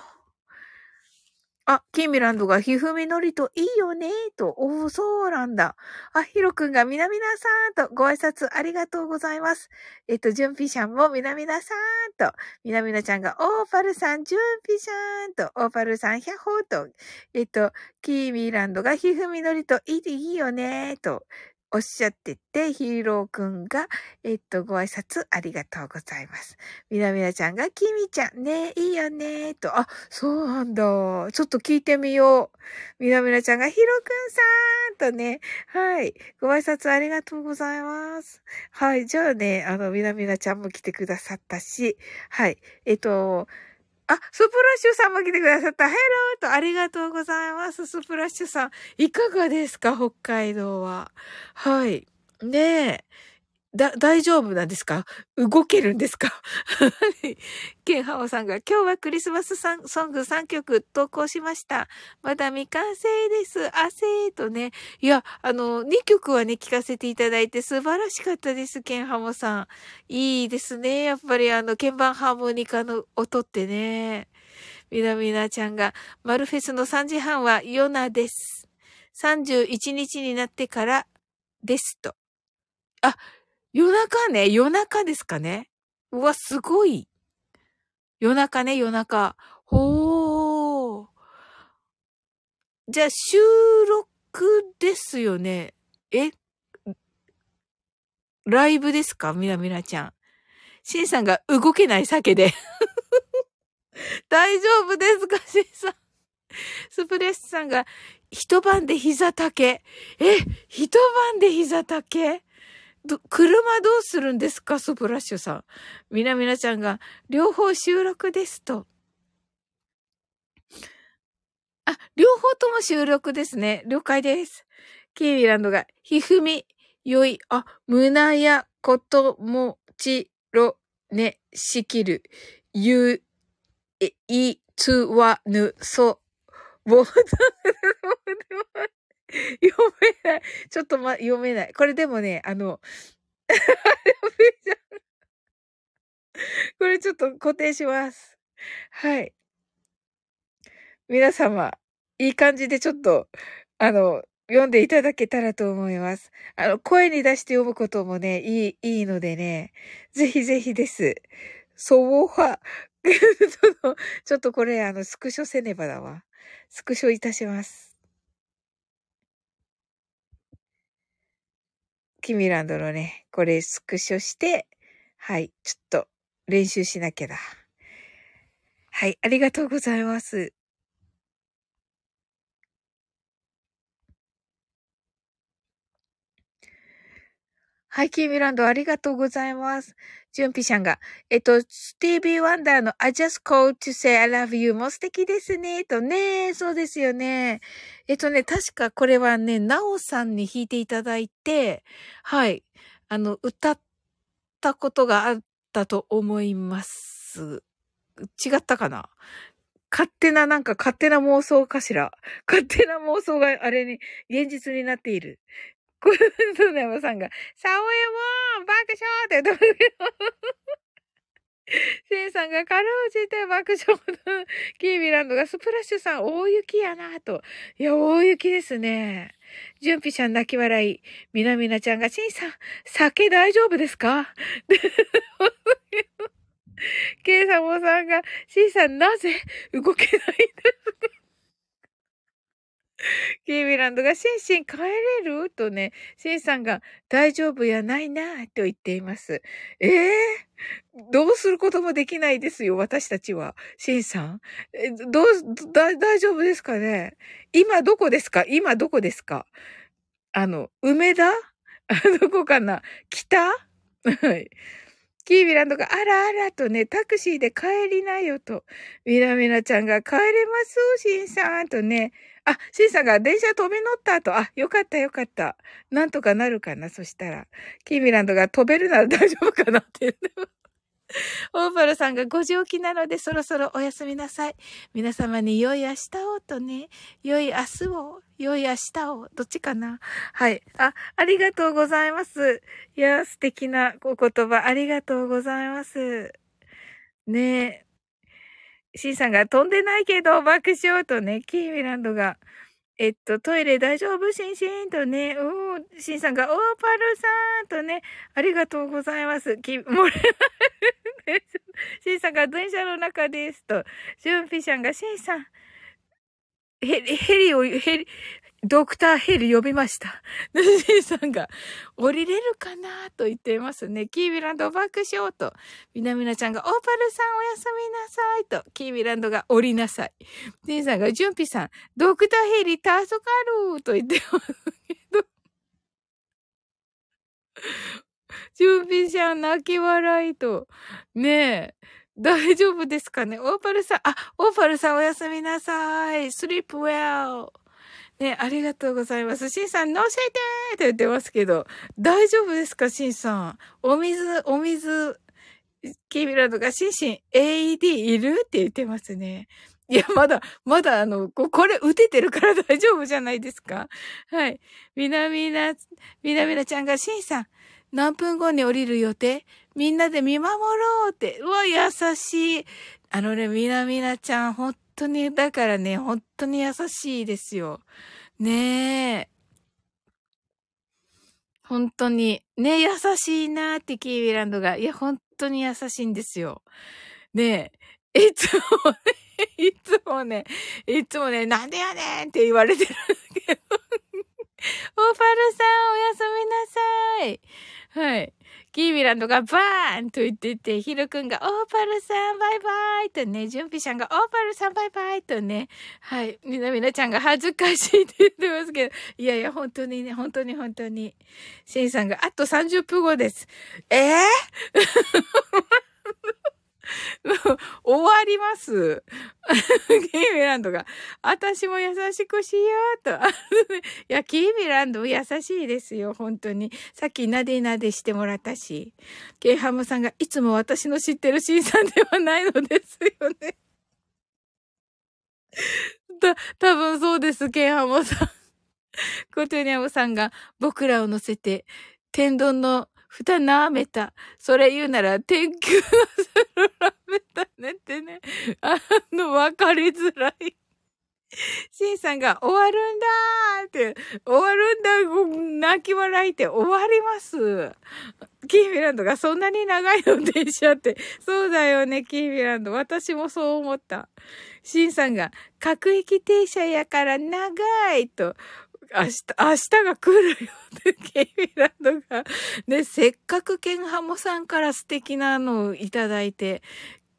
あ、キーミランドがひふみのりといいよねと。おー、そうなんだ。あ、ヒロくんがみなみなさんとご挨拶ありがとうございます。えっと、ジュンピシャンもみなみなさんと。みなみなちゃんがオーパルさん、ジュンピシャンと。オーパルさん、ヒャッホーと。えっと、キーミランドがひふみのりといいよねと。おっしゃってて、ヒーローくんが、えっと、ご挨拶ありがとうございます。みなみなちゃんが、きみちゃん、ねいいよねと、あ、そうなんだ。ちょっと聞いてみよう。みなみなちゃんが、ヒロくんさんとね、はい。ご挨拶ありがとうございます。はい。じゃあね、あの、みなみなちゃんも来てくださったし、はい。えっと、あ、スプラッシュさんも来てくださった。ヘローとありがとうございます。スプラッシュさん。いかがですか？北海道は。はい。ねえ。だ、大丈夫なんですか？動けるんですか？*laughs* ケンハオさんが、今日はクリスマスソング3曲投稿しました。まだ未完成です。あせーとね。いや、あの、2曲はね、聞かせていただいて素晴らしかったです、ケンハモさん。いいですね。やっぱりあの、鍵盤ハーモニカの音ってね。みなみなちゃんが、マルフェスの3時半はヨナです。31日になってからですと。あ、夜中ね、夜中ですかね。うわ、すごい。夜中ね、夜中。ほー。じゃあ収録ですよね。え？ライブですか？みなみなちゃん。シンさんが動けない酒で。*laughs* 大丈夫ですか？シンさん。スプレッシュさんが一晩で膝丈。え、一晩で膝丈？ど、車どうするんですか？スプラッシュさん。みなみなちゃんが両方収録ですと。あ、両方とも収録ですね。了解です。キービランドが、ひふみ、よい、あ、むなや、こともちろ、ね、しきる、ゆ、え、い、つわぬ、そ、ぼ、*laughs* *laughs* 読めない。ちょっとま、読めない。これでもね、あの、*laughs* これちょっと固定します。はい。皆様、いい感じでちょっと、あの、読んでいただけたらと思います。あの、声に出して読むこともね、いい、いいのでね、ぜひぜひです。そうは、*laughs* ちょっとこれ、あの、スクショせねばだわ。スクショいたします。キミランドのね、これスクショして、はい、ちょっと練習しなきゃだ。はい、ありがとうございます。はい、キーミランドありがとうございます。ジュンピシャンが、えっと、スティービー・ワンダーの I just called to say I love you も素敵ですね。とね、そうですよね。えっとね、確かこれはね、ナオさんに弾いていただいて、はい、あの、歌ったことがあったと思います。違ったかな？勝手な、なんか勝手な妄想かしら。勝手な妄想があれに、現実になっている。これ、そうだよ、さんが、サオエモン爆笑って言ってシンさんがかろうじて爆笑のキービランドがスプラッシュさん大雪やなと。いや、大雪ですね。ジュンピちゃん泣き笑い。みなみなちゃんが、シンさん、酒大丈夫ですか？*laughs* ケイサモさんが、シンさんなぜ動けないんですか？*laughs* キーミランドが、シンシン帰れる？とね、シンさんが、大丈夫やないなと言っています。ええー、どうすることもできないですよ、私たちは。シンさん。え、どう、だ、大丈夫ですかね今どこですか今どこですか？あの、梅田？*laughs* どこかな？北はい。*laughs* キービランドが、あらあらとね、タクシーで帰りなよと。みなみなちゃんが、帰れますシンさんとね。あ、シンさんが電車飛び乗った後、あ、よかったよかった。なんとかなるかな、そしたら。キーミランドが飛べるなら大丈夫かなって言ってます。オーパルさんが5時起きなのでそろそろお休みなさい。皆様に良い明日をとね、良い明日を、良い明日を、どっちかなはい。あ、ありがとうございます。いや、素敵なお言葉ありがとうございます。ねえ。シンさんが飛んでないけど爆笑とね、キーミランドが、えっと、トイレ大丈夫？シンシンとね、おー、シンさんが、オーパルさんとね、ありがとうございます。き、もれ、シンさんが電車の中ですと、ジュンピシャンが、シンさん、ヘリ、ヘリを、ヘリ、ドクターヘリ呼びました。ヌジーさんが、降りれるかなと言っていますね。キービランド爆笑と、みなみなちゃんが、オーパルさんおやすみなさいと、キービランドが降りなさい。ジーさんが、ジュンピさん、ドクターヘリ助かると言ってますけど。ジュンピちゃん泣き笑いと、ねえ。大丈夫ですかねオーパルさん、あ、オーパルさんおやすみなさい。sleep well. ね、ありがとうございます。シンさん、乗せてーって言ってますけど、大丈夫ですか、シンさん？お水、お水、キーミランドが、シンシン、AED いる？って言ってますね。いや、まだ、まだ、あの、ここれ、打ててるから *laughs* 大丈夫じゃないですか？はい。みなみな、みなみなちゃんが、シンさん、何分後に降りる予定？みんなで見守ろうって。うわ、優しい。あのね、みなみなちゃん、本当に、だからね、本当に優しいですよ。ねえ。本当に。ね、優しいなーってキーウィランドが。いや、本当に優しいんですよ。ねえ。いつもね、いつもね、いつもね、なんでやねんって言われてるんだけど。*laughs* オーパルさん、おやすみなさい。はい。キーミランドがバーンと言ってて、ヒロ君がオーパルさんバイバイとね、ジュンピシャンがオーパルさんバイバイとね、はい。みなみなちゃんが恥ずかしいって言ってますけど、いやいや、本当にね、本当に本当に。シェイさんがあと30分後です。えぇ、ー、終わります。キーミランドが、私も優しくしようと。*laughs* いや、キーミランド優しいですよ、本当に。さっきなでなでしてもらったし。ケイハムさんが、いつも私の知ってるシーさんではないのですよね。*laughs* た、多分そうです、ケイハムさん。コトゥニャムさんが、僕らを乗せて、天丼の蓋舐めた。それ言うなら、天球のする舐めたねってね。あの、わかりづらい。シンさんが終わるんだーって、終わるんだ、泣き笑いって終わります。キーミランドがそんなに長いの電車って。そうだよね、キーミランド。私もそう思った。シンさんが、各駅停車やから長いと。明日、明日が来るよって、ケイミランドが。ね、せっかくケンハモさんから素敵なのをいただいて、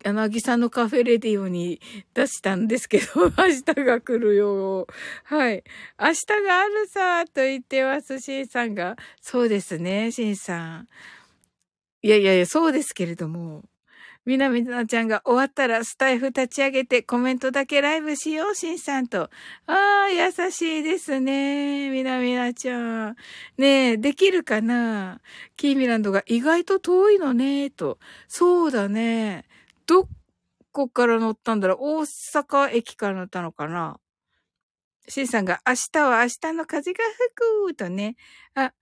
柳さんのカフェレディオに出したんですけど、*laughs* 明日が来るよ。はい。明日があるさ、と言ってます、シンさんが。そうですね、シンさん。いやいやいや、そうですけれども。みなみなちゃんが終わったらスタイフ立ち上げてコメントだけライブしよう、しんさんと。ああ、優しいですね。みなみなちゃん。ねえ、できるかな？キーミランドが意外と遠いのね、と。そうだね。どこから乗ったんだろう？大阪駅から乗ったのかな？シンさんが明日は明日の風が吹くとね。あ、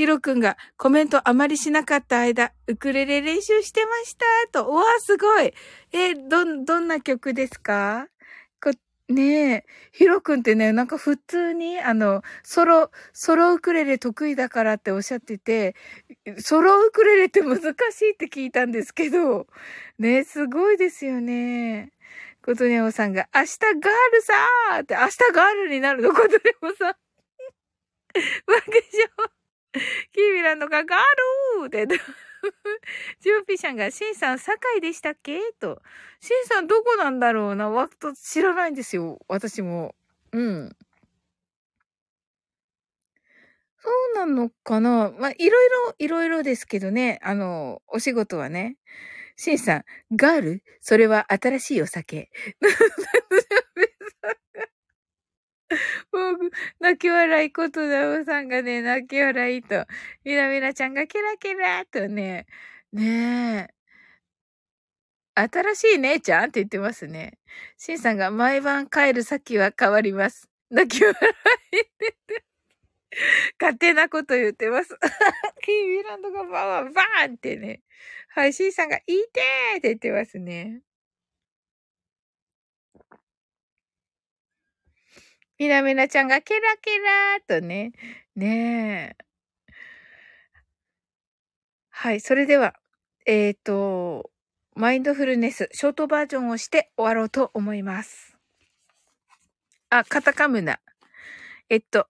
ヒロくんがコメントあまりしなかった間、ウクレレ練習してましたと。うわ、すごい。え、ど、どんな曲ですか？こ、ねえ。ヒロくんってね、なんか普通に、あの、ソロ、ソロウクレレ得意だからっておっしゃってて、ソロウクレレって難しいって聞いたんですけど、ねすごいですよね。ことにゃおさんが、明日ガールさーって、明日ガールになるの、ことにゃおさん。わ *laughs* けキーミランドがガールーって、*laughs* ジューピシャンが、シンさん、堺でしたっけ？と。シンさんどこなんだろうなわと知らないんですよ。私も。うん。そうなのかなまあ、いろいろ、いろいろですけどね。あの、お仕事はね。シンさん、ガール？それは新しいお酒。*laughs* *laughs* 泣き笑いことだおさんがね、泣き笑いと、みなみなちゃんがケラケラとね、ねえ。新しい姉ちゃんって言ってますね。シンさんが毎晩帰る先は変わります。泣き笑いってて。勝手なこと言ってます。*laughs* キーミランドがバーンバーンってね。はい、シンさんがいいてーって言ってますね。みなみなちゃんがケラケラーとね。ねえ。はい、それでは、えっ、ー、と、マインドフルネス、ショートバージョンをして終わろうと思います。あ、カタカムナ。えっと、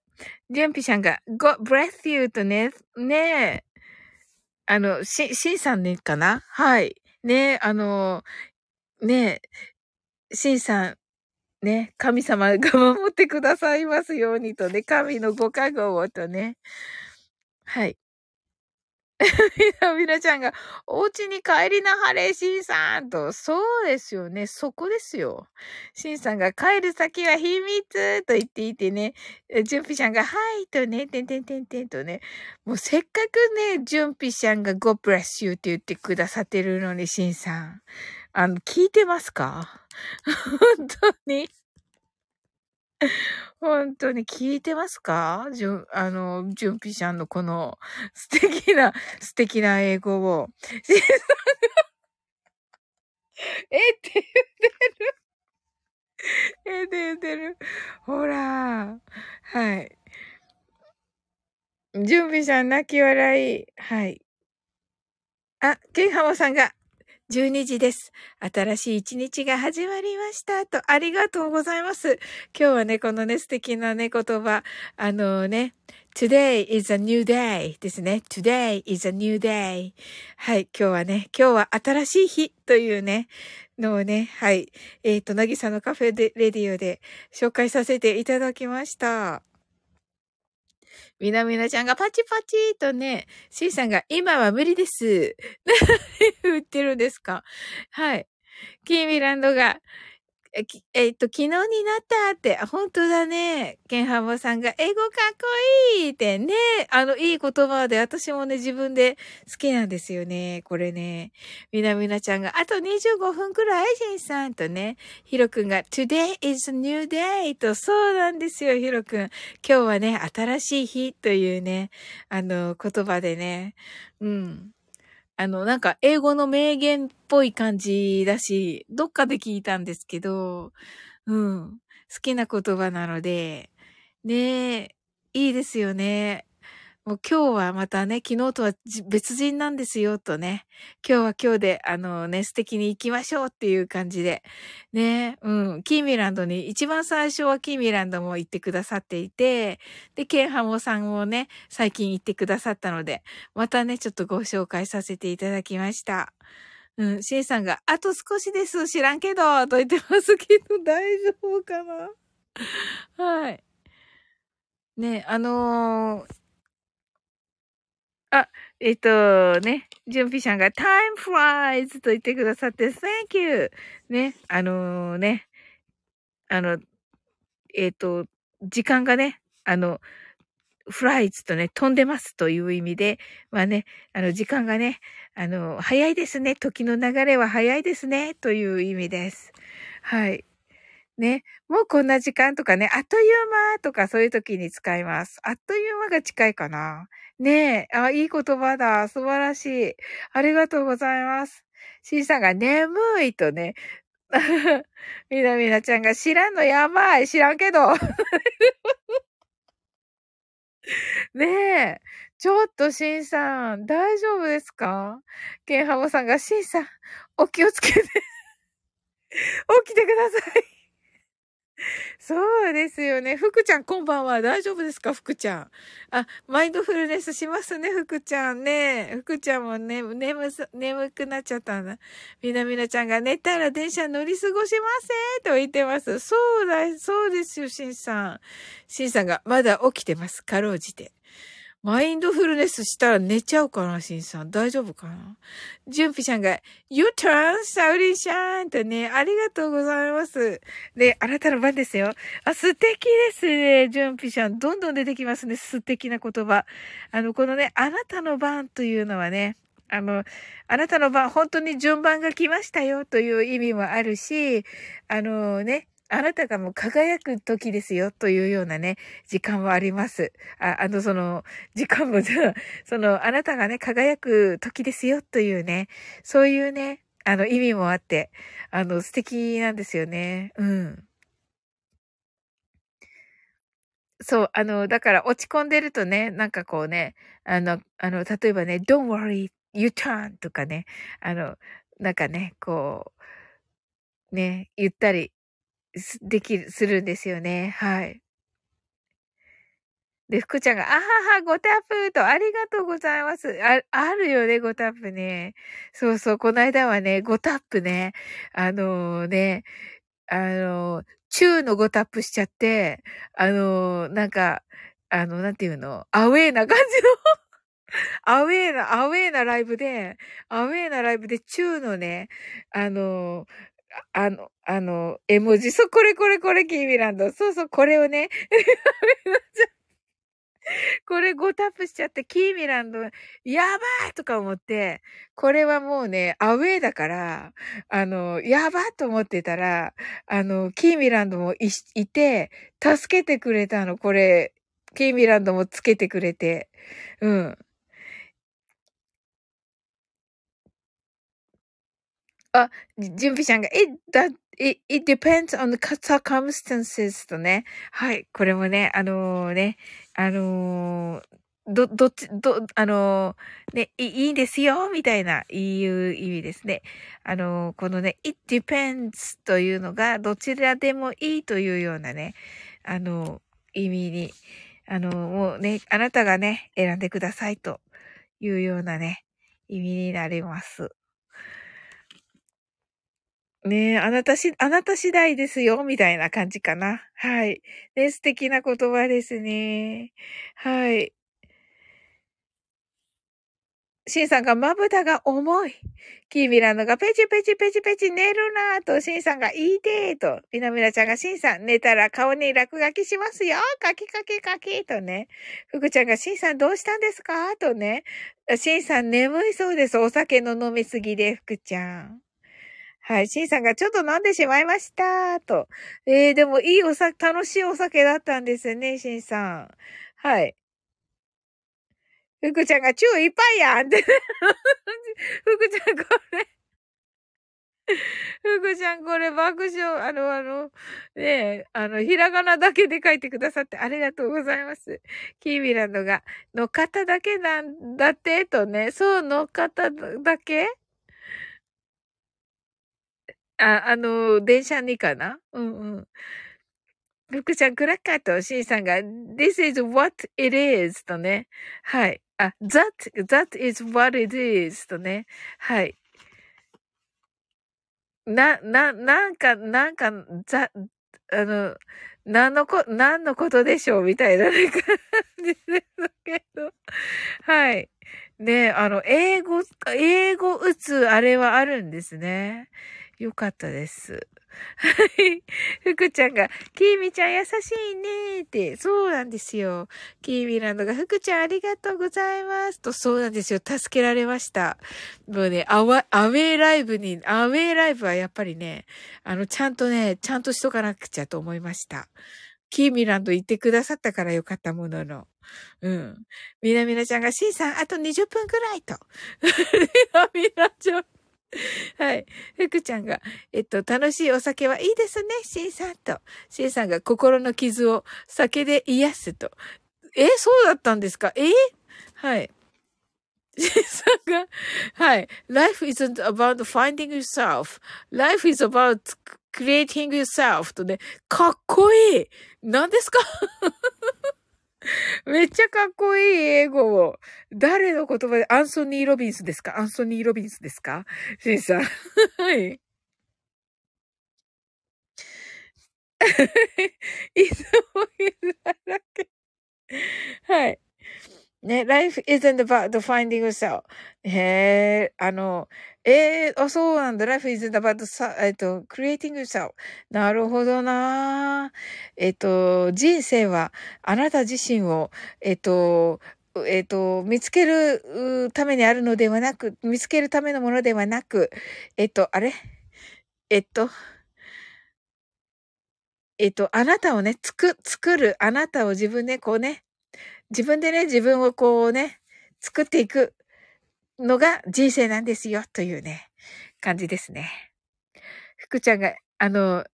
ジュンピさんが、God bless you とね、ねえ、あの、し、しんさんね、かな？はい。ねえ、あの、ねえ、しんさん、ね、神様が *laughs* 守ってくださいますようにとね、神のご加護をとね。はい。みなちゃんが、お家に帰りなはれ、しんさんと。そうですよね。そこですよ。しんさんが帰る先は秘密と言っていてね。じゅんぴちゃんが、はいとね、てんてんてんてんとね。もうせっかくね、じゅんぴちゃんが God bless you って言ってくださってるのに、しんさん。あの、聞いてますか？*laughs* 本当に？本当に聞いてますか？じゅ、あの、じゅんぴしゃんのこの素敵な、素敵な英語を。*laughs* えって言ってる。えって言ってる。ほら。はい。準備さん泣き笑い。はい。あ、ケンハマさんが12時です。新しい一日が始まりました。と、ありがとうございます。今日はね、このね、素敵なね、言葉、あのね、Today is a new day ですね。Today is a new day. はい、今日はね、今日は新しい日というね、のをね、はい、えっ、ー、と、なぎさのカフェで、レディオで紹介させていただきました。みなみなちゃんがパチパチとね、シーさんが今は無理です。*laughs* 何言ってるんですか？はい。キーミランドが、えっと、昨日になったって、本当だね。ケンハモさんが、英語かっこいいってね、あの、いい言葉で、私もね、自分で好きなんですよね。これね。みなみなちゃんが、あと25分くらい、ジンさんとね、ヒロくんが、today is a new day と、そうなんですよ、ヒロくん。今日はね、新しい日というね、あの、言葉でね、うん。あの、なんか英語の名言っぽい感じだし、どっかで聞いたんですけど、うん、好きな言葉なので、ねえ、いいですよね。もう今日はまたね、昨日とは別人なんですよ、とね。今日は今日で、あのね、素敵に行きましょうっていう感じで。ね、うん。キーミランドに、一番最初はキーミランドも行ってくださっていて、で、ケンハモさんをね、最近行ってくださったので、またね、ちょっとご紹介させていただきました。うん、シエさんが、あと少しです、知らんけど、と言ってますけど、*laughs* 大丈夫かな？*laughs* はい。ね、あのーあ、えっ、と、ね、ジュンピシャンが time flies と言ってくださって thank you! ね、あのー、ね、あの、えっ、と、時間がね、あの、フライズとね、飛んでますという意味で、まあね、あの、時間がね、あの、早いですね。時の流れは早いですね。という意味です。はい。ね、もうこんな時間とかね、あっという間とかそういう時に使います。あっという間が近いかな。ねえ、あ、いい言葉だ。素晴らしい。ありがとうございます。C さんが眠いとね、*laughs* みなみなちゃんが知らんのやばい。知らんけど。*laughs* ねえ。ちょっと、しんさん、大丈夫ですか？ケンハモさんが、しんさん、お気をつけて。*laughs* 起きてください。*laughs* そうですよね。福ちゃん、こんばんは。大丈夫ですか？福ちゃん。あ、マインドフルネスしますね、福ちゃんね。福ちゃんもね、眠、眠くなっちゃったんだ。みなみなちゃんが寝たら電車乗り過ごしませんと言ってます。そうだ、そうですよ、しんさん。しんさんがまだ起きてます。かろうじて。マインドフルネスしたら寝ちゃうかな、しんさん。大丈夫かな？ジュンピちゃんが、You turn, サウリンシャンとね、ありがとうございます。で、あなたの番ですよ。あ、素敵ですね、ジュンピちゃん。どんどん出てきますね、素敵な言葉。あの、このね、あなたの番というのはね、あの、あなたの番、本当に順番が来ましたよという意味もあるし、あのね、あなたがもう輝く時ですよというようなね、時間はあります。あ、あの、その、時間もじゃあ、*laughs* その、あなたがね、輝く時ですよというね、そういうね、あの、意味もあって、あの、素敵なんですよね。うん。そう、あの、だから落ち込んでるとね、なんかこうね、あの、あの、例えばね、don't worry, you turn とかね、あの、なんかね、こう、ね、言ったりできる、するんですよね。はい。で、福ちゃんが、あはは、ごタップと、ありがとうございます。あ、あるよね、ごタップね。そうそう、この間はね、ごタップね、あのー、ね、あのー、中のごタップしちゃって、あのー、なんか、あの、なんていうの、アウェーな感じの *laughs* アウェーな、アウェーなライブで、アウェーなライブで中のね、あの、あの、あの、絵文字。*laughs* そう、これこれこれ、キーミランド。そうそう、これをね。*laughs* これ5タップしちゃって、キーミランド、やばいとか思って、これはもうね、アウェイだから、あの、やばーと思ってたら、あの、キーミランドもいいて、助けてくれたの、これ、キーミランドもつけてくれて、うん。あ、準備さんが、it, that, it, it depends on the circumstances とね。はい。これもね、あのー、ね、あのー、ど、どっち、ど、あのー、ね、いいんですよ、みたいな、いう意味ですね。あの、このね、it depends というのが、どちらでもいいというようなね、あの、意味に、あのもうね、あなたがね、選んでくださいというようなね、意味になります。ねえ、あなたし、あなた次第ですよ、みたいな感じかな。はい。ね、素敵な言葉ですね。はい。シンさんがまぶたが重い。キーミランドがペチペチペチペチ寝るなぁと、シンさんがいいでーと、みなみなちゃんがシンさん寝たら顔に落書きしますよカキカキカキとね。ふくちゃんがシンさんどうしたんですかとね。シンさん眠いそうです。お酒の飲みすぎで、ふくちゃん。はい。シンさんがちょっと飲んでしまいました。と。えー、でもいいお酒、楽しいお酒だったんですね、シンさん。はい。ふくちゃんがチューいっぱいやんって。ふくちゃんこれふくちゃんこれ爆笑、あの、あの、ねえ、あの、ひらがなだけで書いてくださってありがとうございます。キーミランドが、の方だけなんだって、とね、そう、の方だけあ、あの、電車にかな？うんうん。福ちゃん、クラッカーとシンさんが、This is what it is とね。はい。あ、that, that is what it is とね。はい。な、な、なんか、なんか、ざ、あの、何のこ、何のことでしょうみたいな感じですけど。はい。ねあの、英語、英語打つあれはあるんですね。よかったです。はい。福ちゃんが、キーミちゃん優しいねーって、そうなんですよ。キーミランドが、福ちゃんありがとうございますと、そうなんですよ。助けられました。もうね、アワ、アウェイライブに、アウェイライブはやっぱりね、あの、ちゃんとね、ちゃんとしとかなくちゃと思いました。キーミランド行ってくださったからよかったものの。うん。みなみなちゃんが、シンさん、あと20分くらいと。みなみなちゃん。*laughs* はい。福ちゃんが、えっと、楽しいお酒はいいですね、シンさんと。シンさんが心の傷を酒で癒すと。え、そうだったんですか？え？はい。*laughs* シンさんが、はい。Life isn't about finding yourself.Life is about creating yourself とね、かっこいい何ですか？*laughs* *laughs* めっちゃかっこいい英語を。誰の言葉で、アンソニー・ロビンスですか？アンソニー・ロビンスですか？シンさん。はい。*laughs* いつもいだらけ。はい。ね、life isn't about finding yourself. へえ、あの、えー、あ、そうなんだ。life isn't about, えっと、creating yourself. なるほどな。えっと、人生はあなた自身を、えっと、えっと、見つけるためにあるのではなく、見つけるためのものではなく、えっと、あれ？えっと、えっと、あなたをね、つく、作る、あなたを自分でこうね、自分でね、自分をこうね、作っていくのが人生なんですよ、というね、感じですね。福ちゃんが、あの、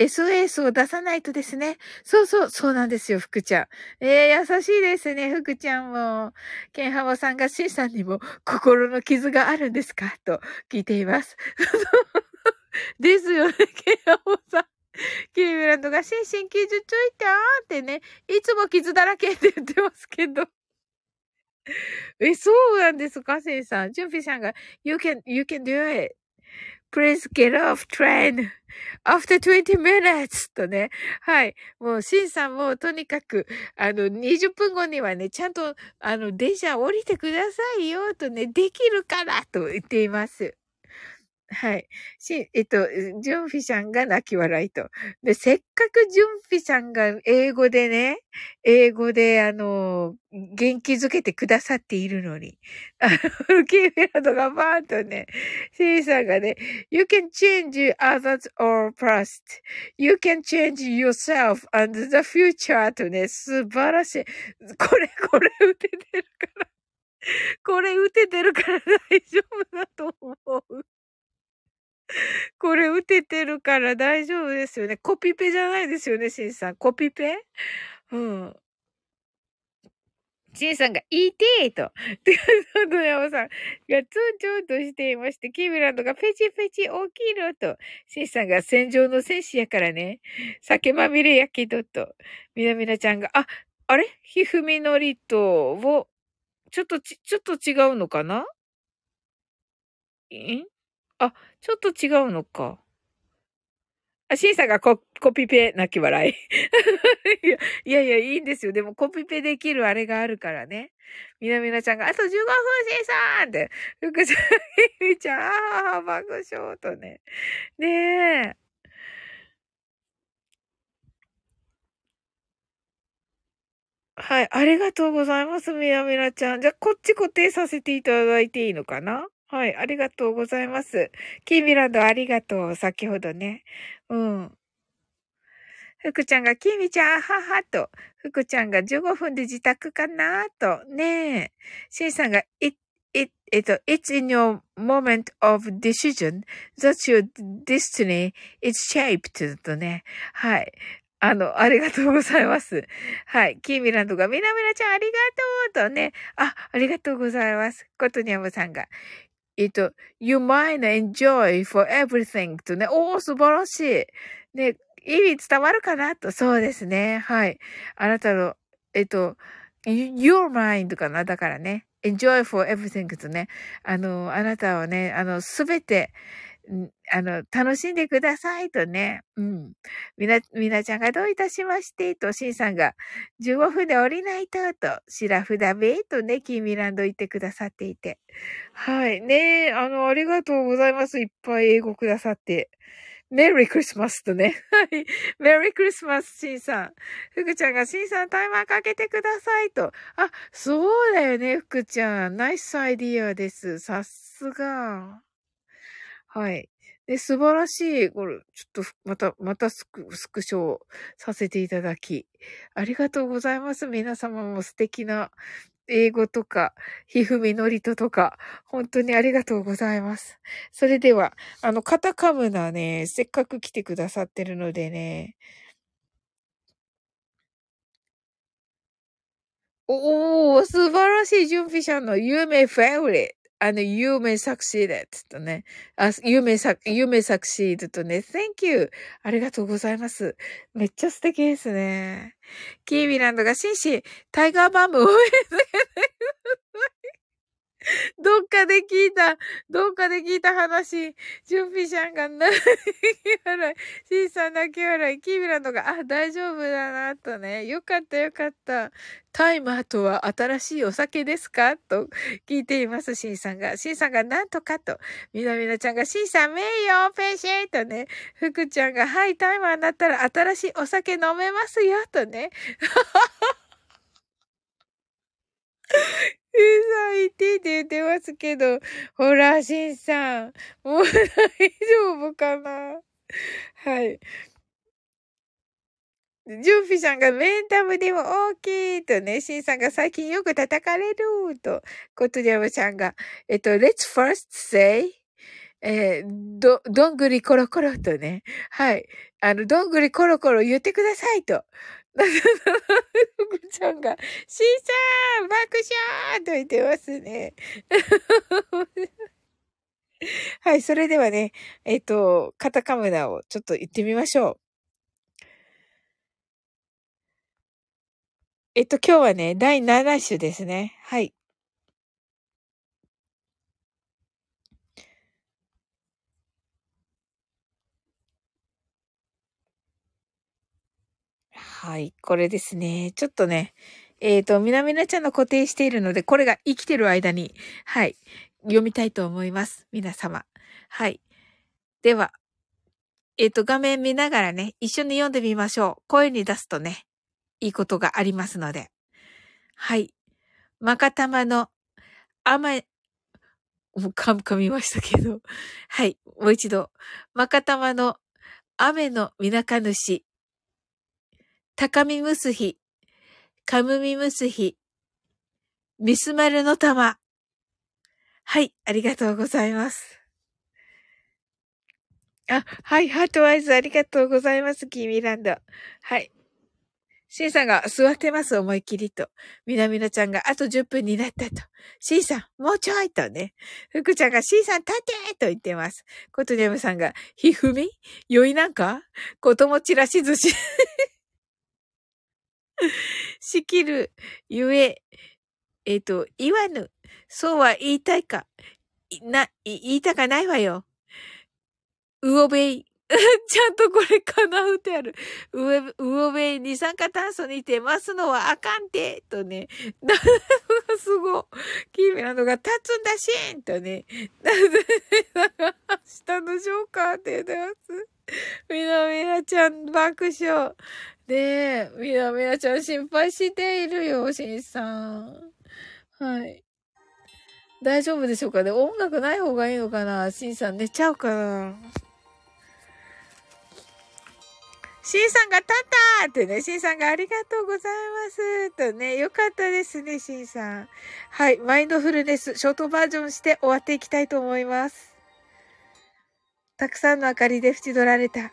SOS を出さないとですね。そうそう、そうなんですよ、福ちゃん。ええー、優しいですね、福ちゃんも。ケンハマさんがシンさんにも心の傷があるんですか？と聞いています。*laughs* ですよね、ケンハマさん。キーミランドが心身傷ついたってね、いつも傷だらけって言ってますけど。*laughs* え、そうなんですか、セイさん。ジュンピさんが、you can, you can do it. Please get off train after 20 minutes とね。はい。もう、シンさんもとにかく、あの、20分後にはね、ちゃんと、あの、電車降りてくださいよとね、できるからと言っています。はい。し、*laughs* えっと、ジュンフィさんが泣き笑いと。で、せっかくジュンフィさんが英語でね、英語で、あの、元気づけてくださっているのに、*laughs* あの、キーメラドがバーンとね、シーさんがね、You can change others or past. You can change yourself and the future とね、素晴らしい。*laughs* これ、これ打ててるから。これ打ててるから大丈夫だと思う。*laughs* これ打ててるから大丈夫ですよね。コピペじゃないですよね、シンさん。コピペ？うん。シンさんが、いてーと。で、その山さんがツンツンとしていまして、キーミランドがペチペチ起きろと。シンさんが戦場の戦士やからね。酒まみれやけどと。みなみなちゃんが、あ、あれ？ひふみのりとを、ちょっとち、ちょっと違うのかな？ん？あ、ちょっと違うのか。あ、シーさんがココピペ泣き笑い。*laughs* いやいや、いいんですよ。でもコピペできるあれがあるからね。みなみなちゃんが、あと15分シーさんって、福ちゃん、ひみちゃん、ああ、爆笑とね。ねえ。はい、ありがとうございます、みなみなちゃん。じゃあ、こっち固定させていただいていいのかな？はい、ありがとうございます。キーミランドありがとう。先ほどね。うん。ふくちゃんが、キーミちゃん、ははと。ふくちゃんが15分で自宅かなと。ねえ。しんさんが、it, it, えっと、it's in your moment of decision that your destiny is shaped とね。はい。あの、ありがとうございます。はい。キーミランドが、みなみなちゃんありがとうとね。あ、ありがとうございます。ことにゃむさんが、えっと、you might enjoy for everything とね、おー、素晴らしい。ね、意味伝わるかなと、そうですね。はい。あなたの、えっと、your mind かな？だからね。enjoy for everything とね。あの、あなたはね、あの、すべて、あの、楽しんでくださいとね。うん。みな、みなちゃんがどういたしましてと、しんさんが15分で降りないと、と、シラフだべとね、キーミランド言ってくださっていて。はい。ねあの、ありがとうございます。いっぱい英語くださって。メリークリスマスとね。*laughs* はい。メリークリスマス、シンさん。ふくちゃんが、シンさんタイマーかけてくださいと。あ、そうだよね、ふくちゃん。ナイスアイディアです。さすが。はい。で、素晴らしい、これ、ちょっと、また、またスク、スクショさせていただき、ありがとうございます。皆様も素敵な英語とか、ひふみのりととか、本当にありがとうございます。それでは、あの、カタカムナね、せっかく来てくださってるのでね、おー、素晴らしい準備者の有名フェウレあの、you may succeed とね。あ、you may, you may succeed とね。thank you. ありがとうございます。めっちゃ素敵ですね。キービランドが紳士、タイガーバンブ応援 *laughs* どっかで聞いた、どっかで聞いた話、準備者が泣き笑い、シーさん泣き笑い、キービランドが、あ、大丈夫だな、とね。よかったよかった。タイマーとは新しいお酒ですか？と聞いています、シンさんが。シンさんがなんとかと。みなみなちゃんが、シンさん名誉ペシェとね。ふくちゃんが、はい、タイマーになったら新しいお酒飲めますよ、とね。*laughs* うさん、言ってって言ってますけど、ほら、しんさん、もう大丈夫かな？はい。ジュンフィさんがメンタムでも大きいとね、シンさんが最近よく叩かれると、コトリャムさんが、えっと、let's first say, えー、ど、どんぐりコロコロとね、はい。あの、どんぐりコロコロ言ってくださいと。*laughs* ふぐちゃんが、しーサー爆笑と言ってますね。*laughs* はい、それではね、えっ、ー、と、カタカムナをちょっと言ってみましょう。えっと、今日はね、第7種ですね。はい。はい、これですね。ちょっとね、えっ、ー、と、みなみなちゃんの固定しているので、これが生きてる間に、はい、読みたいと思います。皆様。はい。では、えっ、ー、と、画面見ながらね、一緒に読んでみましょう。声に出すとね、いいことがありますので。はい。まかたまの甘もう噛噛みましたけど。はい。もう一度。まかたまの雨のみなか主。高みむすひ、かむみむすひ、ミスマルの玉。はい、ありがとうございます。あ、はい、ハートワイズありがとうございます、キーミランド。はい。シンさんが座ってます思いっきりと。みなみなちゃんがあと10分になったと。シンさん、もうちょいとね。ふくちゃんがシンさん立てと言ってます。ことにゃむさんが、ひふみ？酔いなんか？こともちらし寿司。*laughs* しきる、ゆえ、えっ、ー、と、言わぬ。そうは言いたいか。な、言いたかないわよ。うおべい。*laughs* ちゃんとこれ叶うてある。上、上上二酸化炭素にてますのはあかんて、とね。*laughs* すご。キーメランドが立つんだしんとね。な下のジョーカーって言ってます。みなみなちゃん爆笑。ねえ、みなみなちゃん心配しているよ、しんさん。はい。大丈夫でしょうかね？音楽ない方がいいのかな？しんさん寝ちゃうかな？シンさんが立ったってね、シンさんがありがとうございますとね、よかったですね、シンさん。はい、マインドフルネス、ショートバージョンして終わっていきたいと思います。たくさんの明かりで縁取られた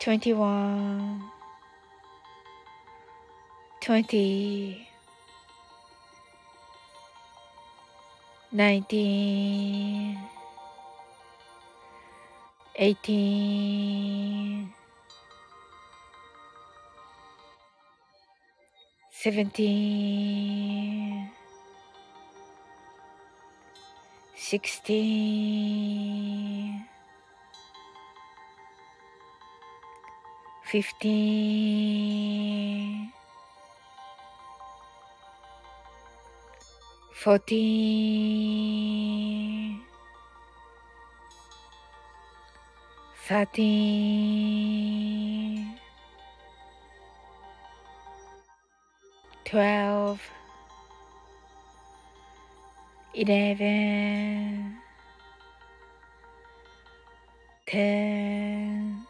21 20 19 18 17 16 15 14 13 12 11 10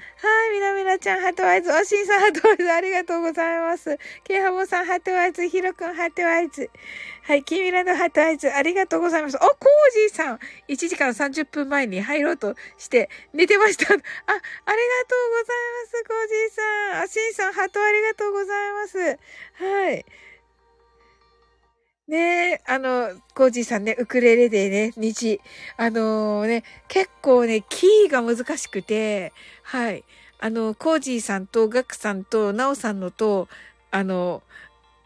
はい、みなみなちゃん、ハトワイズ。おしんさん、ハトワイズ、ありがとうございます。ケイハボさん、ハトワイズ。ヒロくん、ハトワイズ。はい、キミラのハトワイズ、ありがとうございます。お、コージーさん。1時間30分前に入ろうとして寝てました。あ、ありがとうございます、コージーさん。あ、しんさん、ハトありがとうございます。はい。ねえ、あの、コージーさんね、ウクレレでね、日、あのー、ね、結構ね、キーが難しくて、はい。あの、コージーさんとガクさんとナオさんのと、あの、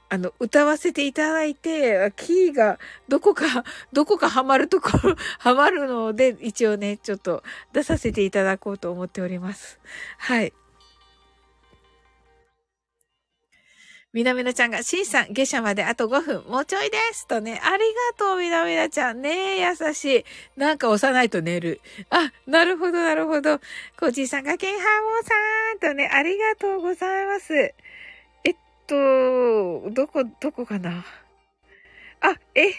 あの、歌わせていただいて、キーがどこか、*laughs* どこかハマるところ、*laughs* ハマるので、一応ね、ちょっと出させていただこうと思っております。はい。みなみなちゃんが、しんさん、下車まであと5分、もうちょいですとね、ありがとう、みなみなちゃん。ねえ優しい。なんか押さないと寝る。あ、なるほど、なるほど。コージーさんが、ケンハモさんとね、ありがとうございます。えっと、どこ、どこかな？あ、え、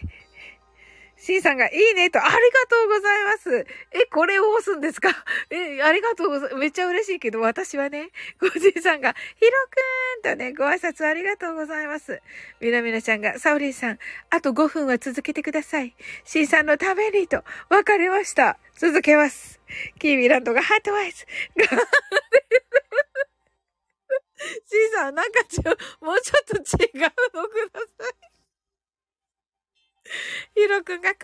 シンさんがいいねと、ありがとうございます。え、これを押すんですか？*laughs* え、ありがとうございます。めっちゃ嬉しいけど、私はね、*laughs* ごじいさんが、ひろくーんとね、ご挨拶ありがとうございます。みなみなちゃんが、サオリンさん、あと5分は続けてください。シンさんのためにと、わかりました。続けます。キーミランドがハートワイズ。*laughs* シンさん、なんかちょ、もうちょっと違うのください。*laughs* ヒロくんがコー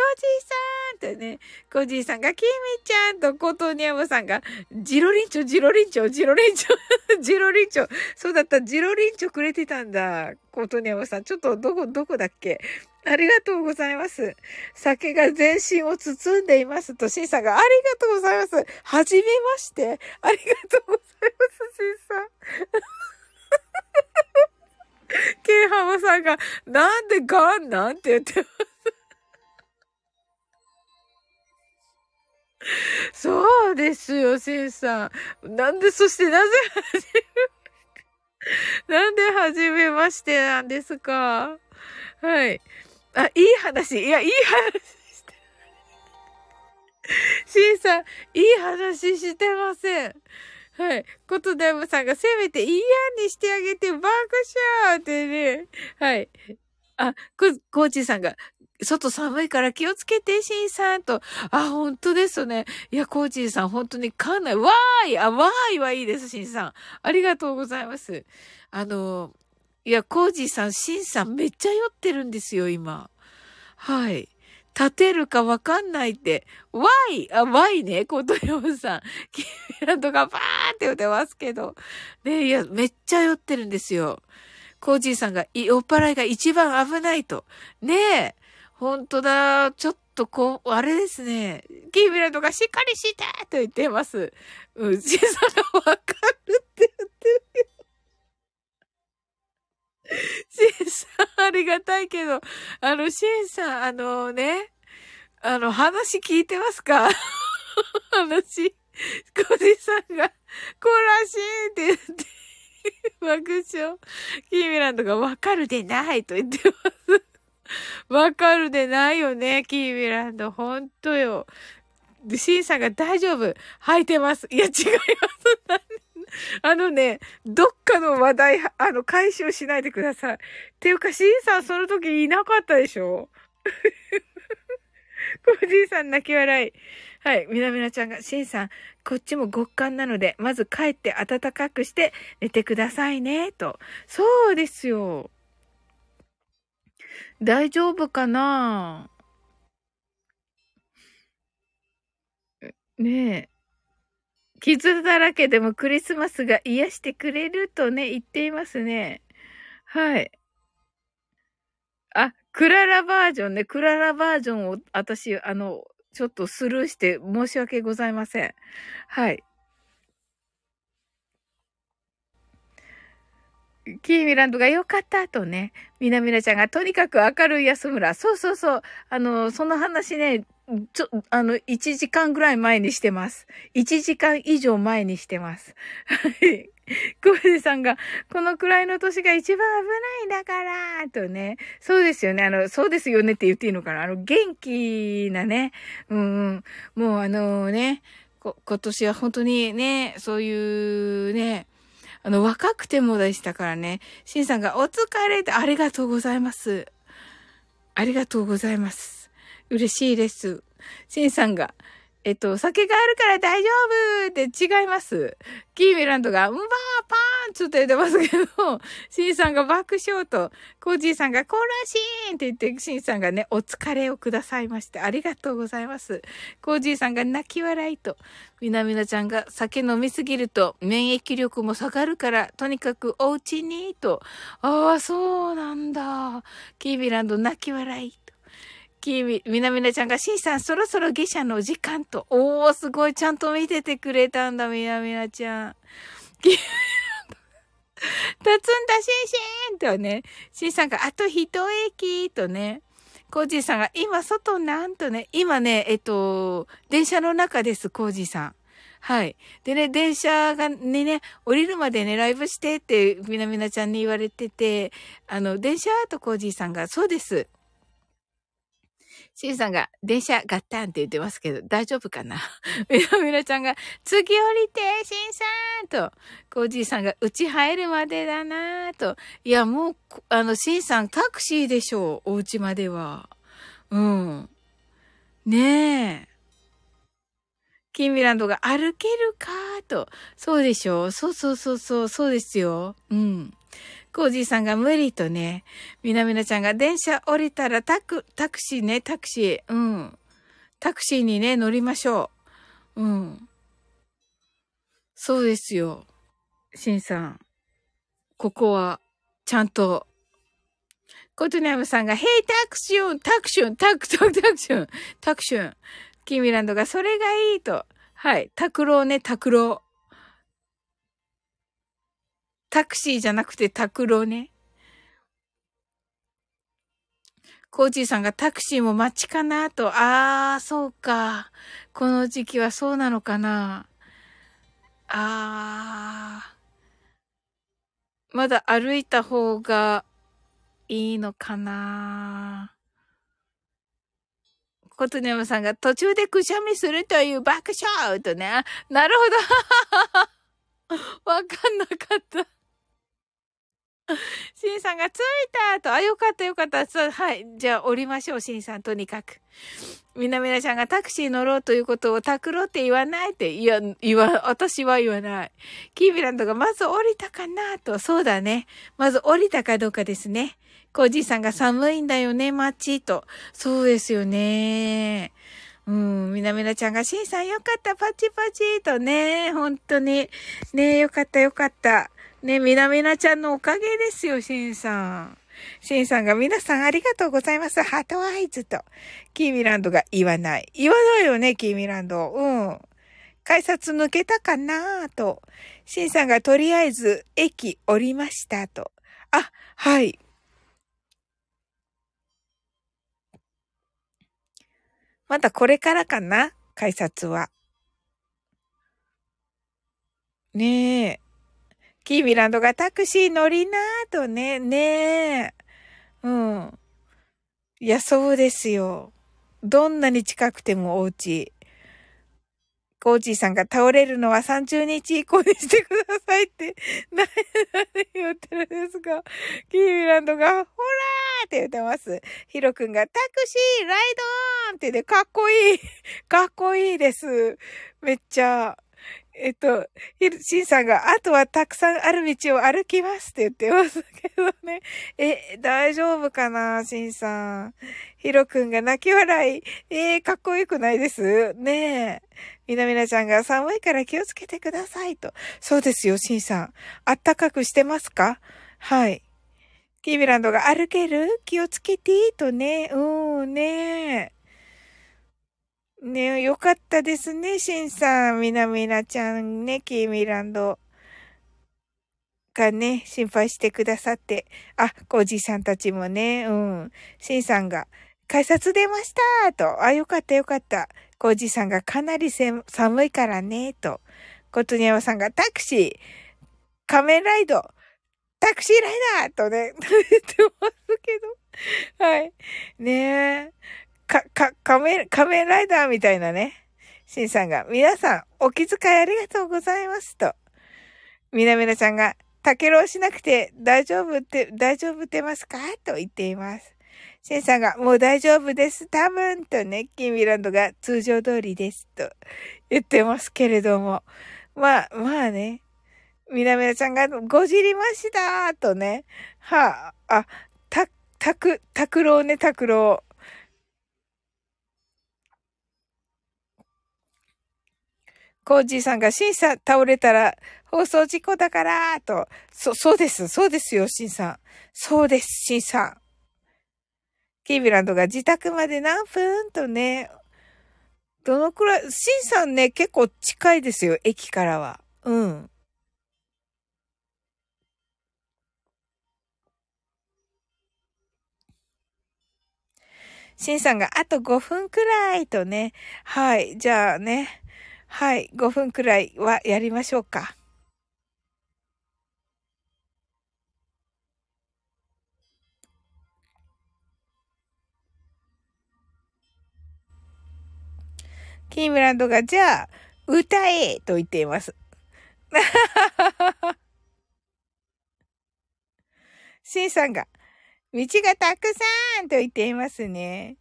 ジーさんとね、コージーさんがキミちゃんとコトニャムさんがジロリンチョ、ジロリンチョ、ジロリンチョ、*laughs* ジロリンチョ。そうだった、ジロリンチョくれてたんだ。コトニャムさん。ちょっとどこ、どこだっけ？ありがとうございます。酒が全身を包んでいますと、シンさんがありがとうございます。はじめまして。ありがとうございます、シンさん。*laughs* ケイハマさんが、なんでガン？なんて言ってます。*laughs* そうですよ、シンさん。なんで、そしてなぜ始め、なんで初めましてなんですか？はい。あ、いい話。いや、いい話して。*laughs* シンさん、いい話してません。はい。ことだムさんがせめていいやんにしてあげて爆笑ってね。はい。あ、こ、コーチさんが、外寒いから気をつけて、シンさんと。あ、本当ですね。いや、コーチーさん、本当にかなり、わーいあ、わーいはいいです、シンさん。ありがとうございます。あの、いや、コージーさん、シンさんめっちゃ酔ってるんですよ、今。はい。立てるかわかんないって。わいあ、わいね、ことよさん。キーランドがバーって言ってますけど。ねいや、めっちゃ酔ってるんですよ。コージーさんが、酔っ払いが一番危ないと。ねえ。ほんとだ。ちょっとこう、あれですね。キーミランドがしっかりしてと言ってます。うん、シンさんわかるって言ってるよ。シンさん、ありがたいけど、あの、シンさん、あのね、あの、話聞いてますか？話、コジさんが、コラシーって言って、爆笑。キーミランドがわかるでないと言ってます。*laughs* わかるでないよね、キーミランド。ほんとよ。シンさんが大丈夫。履いてます。いや、違います。*laughs* あのね、どっかの話題、あの、回収しないでください。っていうか、シンさんその時いなかったでしょ？コージーさん泣き笑い。はい。みなみなちゃんが、シンさん、こっちも極寒なので、まず帰って暖かくして寝てくださいね、と。そうですよ。大丈夫かな？ねえ。傷だらけでもクリスマスが癒してくれるとね、言っていますね。はい。あ、クララバージョンね。クララバージョンを私、あの、ちょっとスルーして申し訳ございません。はい。キーミランドが良かったとね、みなみなちゃんがとにかく明るい安村。そうそうそう。あの、その話ね、ちょ、あの、1時間ぐらい前にしてます。1時間以上前にしてます。はい。コージさんが、このくらいの年が一番危ないんだから、とね。そうですよね。あの、そうですよねって言っていいのかな。あの、元気なね。うんうん。もうあのね、こ、今年は本当にね、そういうね、あの、若くてもでしたからね。シンさんが、お疲れってありがとうございます。ありがとうございます。嬉しいです。シンさんが、えっと、酒があるから大丈夫って違います。キーミランドが、うんばーパーンツって言ってますけど、シンさんが爆笑と、コージーさんがコーラシーンって言って、シンさんがね、お疲れをくださいまして、ありがとうございます。コージーさんが泣き笑いと、みなみなちゃんが酒飲みすぎると免疫力も下がるから、とにかくお家に、と。ああ、そうなんだ。キーミランド泣き笑い。きみ、みなみなちゃんが、しんさん、そろそろ下車の時間と。おー、すごい、ちゃんと見ててくれたんだ、みなみなちゃん。立つんだしんしんとね、しんさんがあと一駅とね、コージーさんが今外なんとね、今ね、えっと、電車の中です、コージーさん。はい。でね、電車がにね、降りるまでね、ライブしてって、みなみなちゃんに言われてて、あの、電車とコージーさんが、そうです。シンさんが、電車ガッタンって言ってますけど、大丈夫かな？*laughs* みなみなちゃんが、次降りて、シンさんと、コージーさんが、うち入るまでだなと。いや、もう、あの、シンさん、タクシーでしょう、お家までは。うん。ねえ。キンミランドが歩けるかと。そうでしょそうそうそうそう、そうですよ。うん。コージーさんが無理とね、みなみなちゃんが電車降りたらタク、タクシーね、タクシー。うん。タクシーにね、乗りましょう。うん。そうですよ。シンさん。ここは、ちゃんと。コトニャムさんが、ヘイタクション、タクション、タク、タク、タクション、タクション。キミランドが、それがいいと。はい。タクローね、タクロー。タクシーじゃなくてタクロね。コージーさんがタクシーも待ちかなと。あー、そうか。この時期はそうなのかな。あー。まだ歩いた方がいいのかな。コトネムさんが途中でくしゃみするという爆笑とね。なるほど。*laughs* わかんなかった。*laughs* シンさんが着いたと、あ、よかったよかった。はい。じゃあ降りましょう、シンさん、とにかく。みなみなちゃんがタクシー乗ろうということをタクロって言わないって、いや、言わ、私は言わない。キービランドがまず降りたかなと、そうだね。まず降りたかどうかですね。コージーさんが寒いんだよね、街と。そうですよね。うん、みなみなちゃんが、シンさんよかった、パチパチとね、本当に。ねよかったよかった。ね、みなみなちゃんのおかげですよ、しんさん。しんさんが皆さんありがとうございます。ハートアイズと。キーミランドが言わない。言わないよね、キーミランド。うん。改札抜けたかなと。しんさんがとりあえず駅降りましたと。あ、はい。まだこれからかな？改札は。ねえ。キーミランドがタクシー乗りなーとね、ねえ。うん。いや、そうですよ。どんなに近くてもお家。コーチーさんが倒れるのは30日以降にしてくださいって、何、何言ってるんですかキーミランドが、ほらーって言ってます。ヒロ君がタクシーライドーンってね、かっこいい。かっこいいです。めっちゃ。えっと、シンさんが、あとはたくさんある道を歩きますって言ってますけどね。え、大丈夫かなシンさん。ヒロくんが泣き笑い。えー、かっこよくないです？ねえ。みなみなちゃんが寒いから気をつけてくださいと。そうですよ、シンさん。あったかくしてますか？はい。キーミランドが歩ける？気をつけてとね。うん、ねえ。ねよかったですね、シンさん。みなみなちゃんね、キーミランドがね、心配してくださって。あ、おじさんたちもね、うん。シンさんが、改札出ましたと。あ、よかったよかった。コージさんがかなり寒いからね、と。コトニヤマさんがタクシー、仮面ライド、タクシーライダーとね、*laughs* 言ってますけど。はい。ねえ。か、か、仮面、仮面ライダーみたいなね。シンさんが、皆さん、お気遣いありがとうございますと。みなみなちゃんが、たけろうしなくて大丈夫って、大丈夫ってますか？と言っています。シンさんが、もう大丈夫です。多分、とね、キンミランドが通常通りです。と言ってますけれども。まあ、まあね。みなみなちゃんが、ごじりましたとね。はあ、あ、た、たく、たくろうね、たくろう。コージーさんが、シンさん倒れたら放送事故だからと。そ、そうです。そうですよ、シンさん。そうです、シンさん。キービランドが自宅まで何分とね。どのくらい、シンさんね、結構近いですよ、駅からは。うん。シンさんがあと5分くらいとね。はい。じゃあね。はい。5分くらいはやりましょうか。キームランドが、じゃあ、歌えと言っています。*laughs* シンさんが、道がたくさんと言っていますね。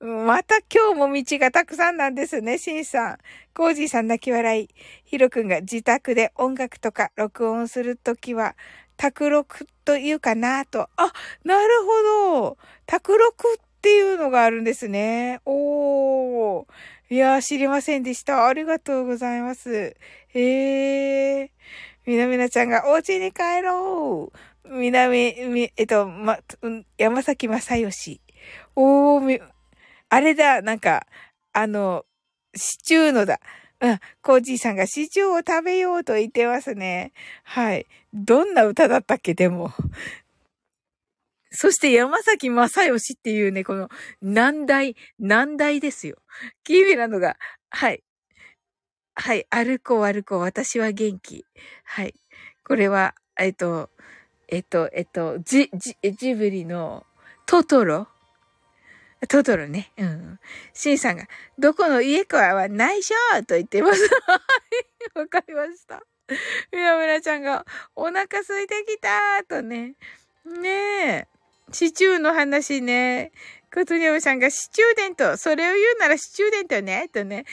また今日も道がたくさんなんですね、シンさん。コージーさん泣き笑い。ヒロ君が自宅で音楽とか録音するときは、卓録というかなと。あ、なるほど。卓録っていうのがあるんですね。おー。いやー、知りませんでした。ありがとうございます。えー。みなみなちゃんがお家に帰ろう。みなみ、み、えっと、ま、山崎正義。おー、み、あれだ、なんか、あの、シチューのだ。うん、コージーさんがシチューを食べようと言ってますね。はい。どんな歌だったっけ、でも。そして山崎正義っていうね、この難題、難題ですよ。キーミラのが、はい。はい。歩こう歩こう、私は元気。はい。これは、えっと、えっと、えっと、ジ、ジ、ジブリのトトロトトロね。うん。シンさんが、どこの家かは内緒と言ってます。はい。わかりました。みなみなちゃんが、お腹空いてきたとね。ねえ。シチューの話ね。ことにゃむさんがシチューデント。それを言うならシチューデントね。とね。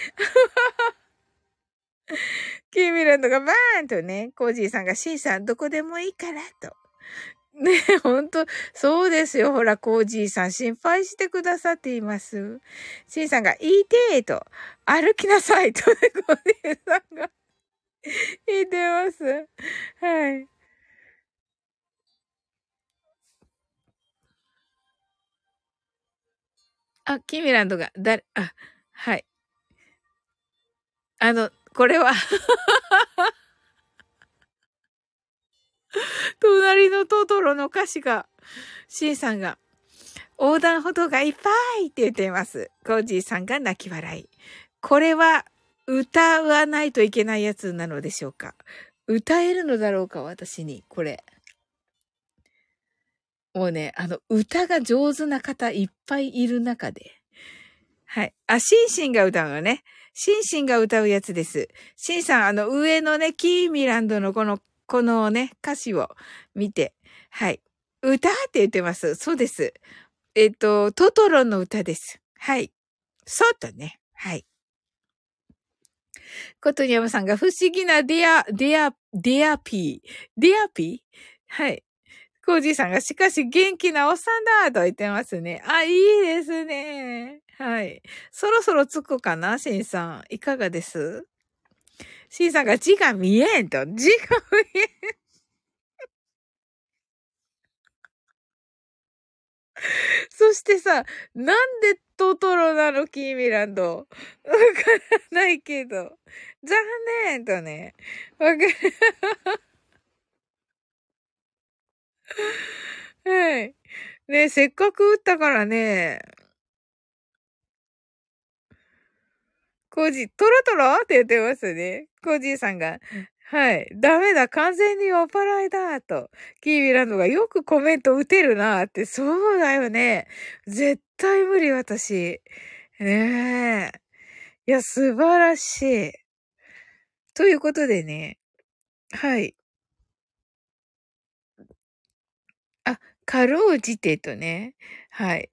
*laughs* キーミランドがバーンとね。コージーさんがシンさんどこでもいいからと。ねえ、ほんと、そうですよ。ほら、コージーさん心配してくださっています。シンさんが、いいてーと、歩きなさいとね、コージーさんが *laughs* 言ってます。はい。あ、キミランドが、だ、あ、はい。あの、これは *laughs* 隣のトトロの歌詞が、シンさんが、横断歩道がいっぱいって言っています。コージーさんが泣き笑い。これは歌わないといけないやつなのでしょうか歌えるのだろうか私に、これ。もうね、あの、歌が上手な方いっぱいいる中で。はい。あ、シンシンが歌うのね。シンシンが歌うやつです。シンさん、あの、上のね、キーミランドのこの、このね、歌詞を見て、はい。歌って言ってます。そうです。えっと、トトロの歌です。はい。そうとね。はい。ことにやまさんが不思議なディア、ディア、ディアピー。ディアピー？はい。コージーさんが、しかし元気なおっさんだと言ってますね。あ、いいですね。はい。そろそろ着くかなシンさん。いかがです？シンさんが字が見えんと。字が見えん。*laughs* そしてさ、なんでトトロなのキーミランド。わからないけど。残念とね。わかる。はい。ねせっかく打ったからね。コージ、トロトロ？って言ってますね。コージーさんが。はい。ダメだ。完全に酔っ払いだ。と。キービランドがよくコメント打てるな。って。そうだよね。絶対無理、私。ねえ。いや、素晴らしい。ということでね。はい。かろうじてとね。はい。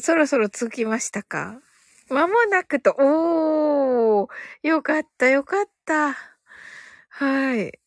そろそろ着きましたか？まもなくと、おーよかった、よかった。はい。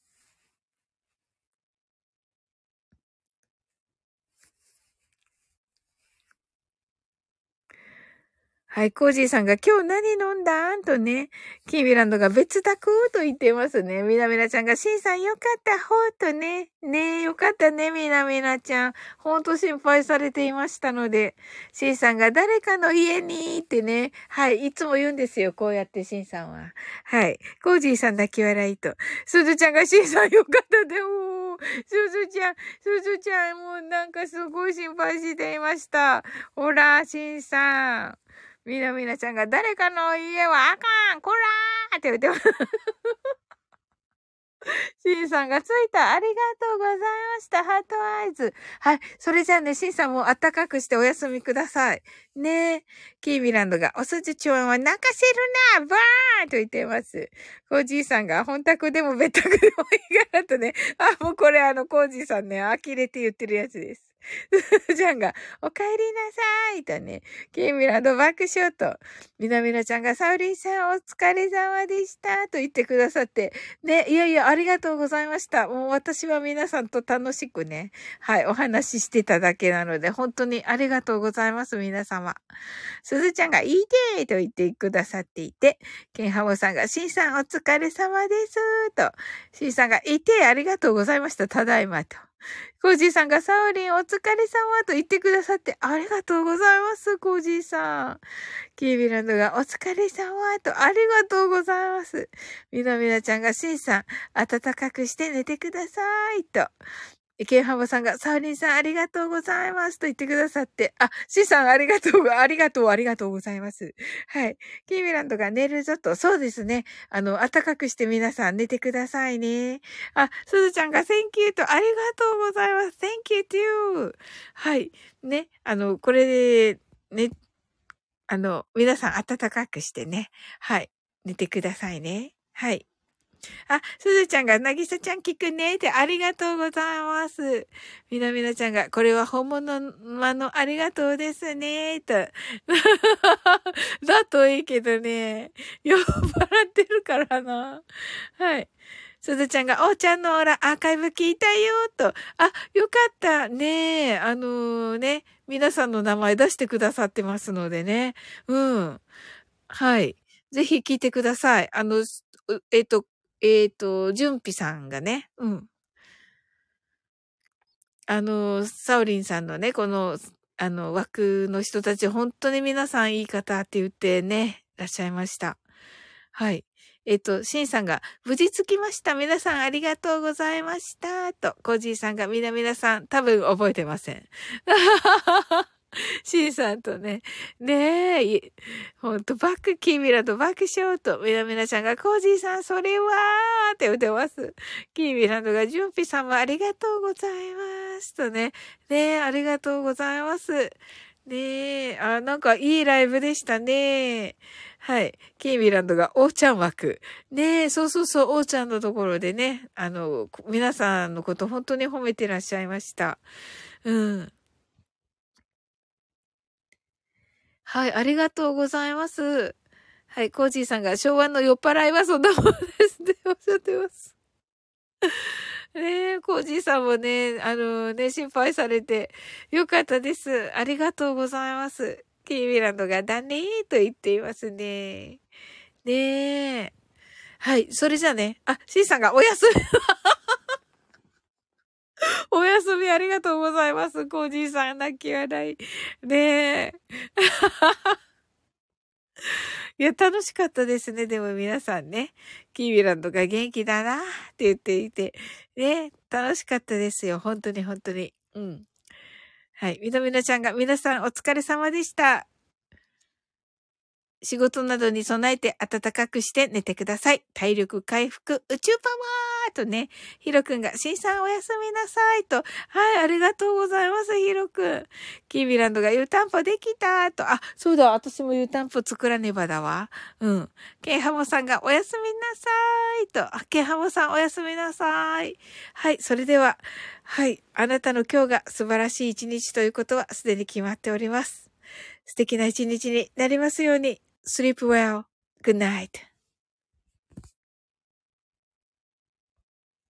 はい、コージーさんが今日何飲んだ？んとね、キーミランドが別宅と言ってますね。みなみなちゃんが、シンさんよかったほーとね。ねえ、よかったね、みなみなちゃん。ほんと心配されていましたので、シンさんが誰かの家にってね、はい、いつも言うんですよ、こうやってシンさんは。はい、コージーさん泣き笑いと。すずちゃんがシンさんよかったで、おー。すずちゃん、すずちゃん、もうなんかすごい心配していました。ほら、しんさん。みなみなちゃんが、誰かの家はあかんこらーって言ってます。*laughs* シンさんがついた。ありがとうございました。ハートアイズ。はい。それじゃあね、シンさんも暖かくしてお休みください。ねえ。キーミランドが、おすじちょんは泣かせるなバーンと言ってます。コージーさんが、本宅でも別宅でもいいからとね。あ、もうこれあの、コージーさんね、呆れて言ってるやつです。*laughs* ちゃんが、お帰りなさいとね、ケイミラの爆笑と、みなみなちゃんが、サウリンさんお疲れ様でしたと言ってくださって、ね、いやいや、ありがとうございました。もう私は皆さんと楽しくね、はい、お話ししてただけなので、本当にありがとうございます、皆様。すずちゃんが、いいでーと言ってくださっていて、ケンハモさんが、シンさんお疲れ様ですと、シンさんが、いてーありがとうございました、ただいまと。*laughs* コージーさんがサウリンお疲れ様と言ってくださってありがとうございます、コージーさん。キービランドがお疲れ様とありがとうございます。みなみなちゃんがシンさん、暖かくして寝てくださいと。ケイハマさんが、サーリンさんありがとうございますと言ってくださって、あ、シさんありがとう、ありがとう、ありがとうございます。はい。キーミランドが寝るぞと、そうですね。あの、暖かくして皆さん寝てくださいね。あ、すずちゃんが、Thank you と、ありがとうございます。Thank you to. はい。ね。あの、これで、ね、あの、皆さん暖かくしてね。はい。寝てくださいね。はい。あ、すずちゃんが、なぎさちゃん聞くねってありがとうございます。みなみなちゃんが、これは本物のありがとうですねと。*laughs* だといいけどね、酔っ払ってるからな。はい。すずちゃんが、おーちゃんのオラ、アーカイブ聞いたよと。あ、よかった。ねあのー、ね、皆さんの名前出してくださってますのでね。うん。はい。ぜひ聞いてください。あの、えっ、と、えっ、ー、と、じゅんぴさんがね、うん。あの、サオリンさんのね、この、あの、枠の人たち、本当に皆さんいい方って言ってね、いらっしゃいました。はい。えっ、ー、と、シンさんが、無事着きました。皆さんありがとうございました。と、コージーさんが、みなみなさん、多分覚えてません。*laughs* シンさんとね、ねえ、ほんと、バック、キーミラと爆笑と、みなみなちゃんが、コージーさん、それはーって言ってます。キーミラとが、ジュンピさんもありがとうございますとね、ねえ、ありがとうございます。ねえ、あ、なんかいいライブでしたね。はい。キーミランドが、おーちゃん枠。ねえ、そうそうそう、おーちゃんのところでね、あの、皆さんのこと本当に褒めてらっしゃいました。うん。はい、ありがとうございます。はい、コージーさんが昭和の酔っ払いはそんなものですっておっしゃってます。*laughs* ねえ、コージーさんもね、あのね、心配されてよかったです。ありがとうございます。キーミランドがだねーと言っていますね。ねえ。はい、それじゃあね、あ、シーさんがおやすみ。*laughs* お休みありがとうございます。コージーさん、泣き笑い。ねえ。*laughs* いや、楽しかったですね。でも皆さんね、キービランドが元気だなって言っていて、ね、楽しかったですよ。本当に本当に。うん。はい。みなみなちゃんが、皆さんお疲れ様でした。仕事などに備えて暖かくして寝てください。体力回復、宇宙パワーとね、ヒロくんが、シンさんおやすみなさいと。はい、ありがとうございます、ヒロくん。キービランドが湯たんぽできたと。あ、そうだ、私も湯たんぽ作らねばだわ。うん。ケンハモさんがおやすみなさいと。あ、ケンハモさんおやすみなさい。はい、それでは、はい、あなたの今日が素晴らしい一日ということはすでに決まっております。素敵な一日になりますように。Sleep well. Good night.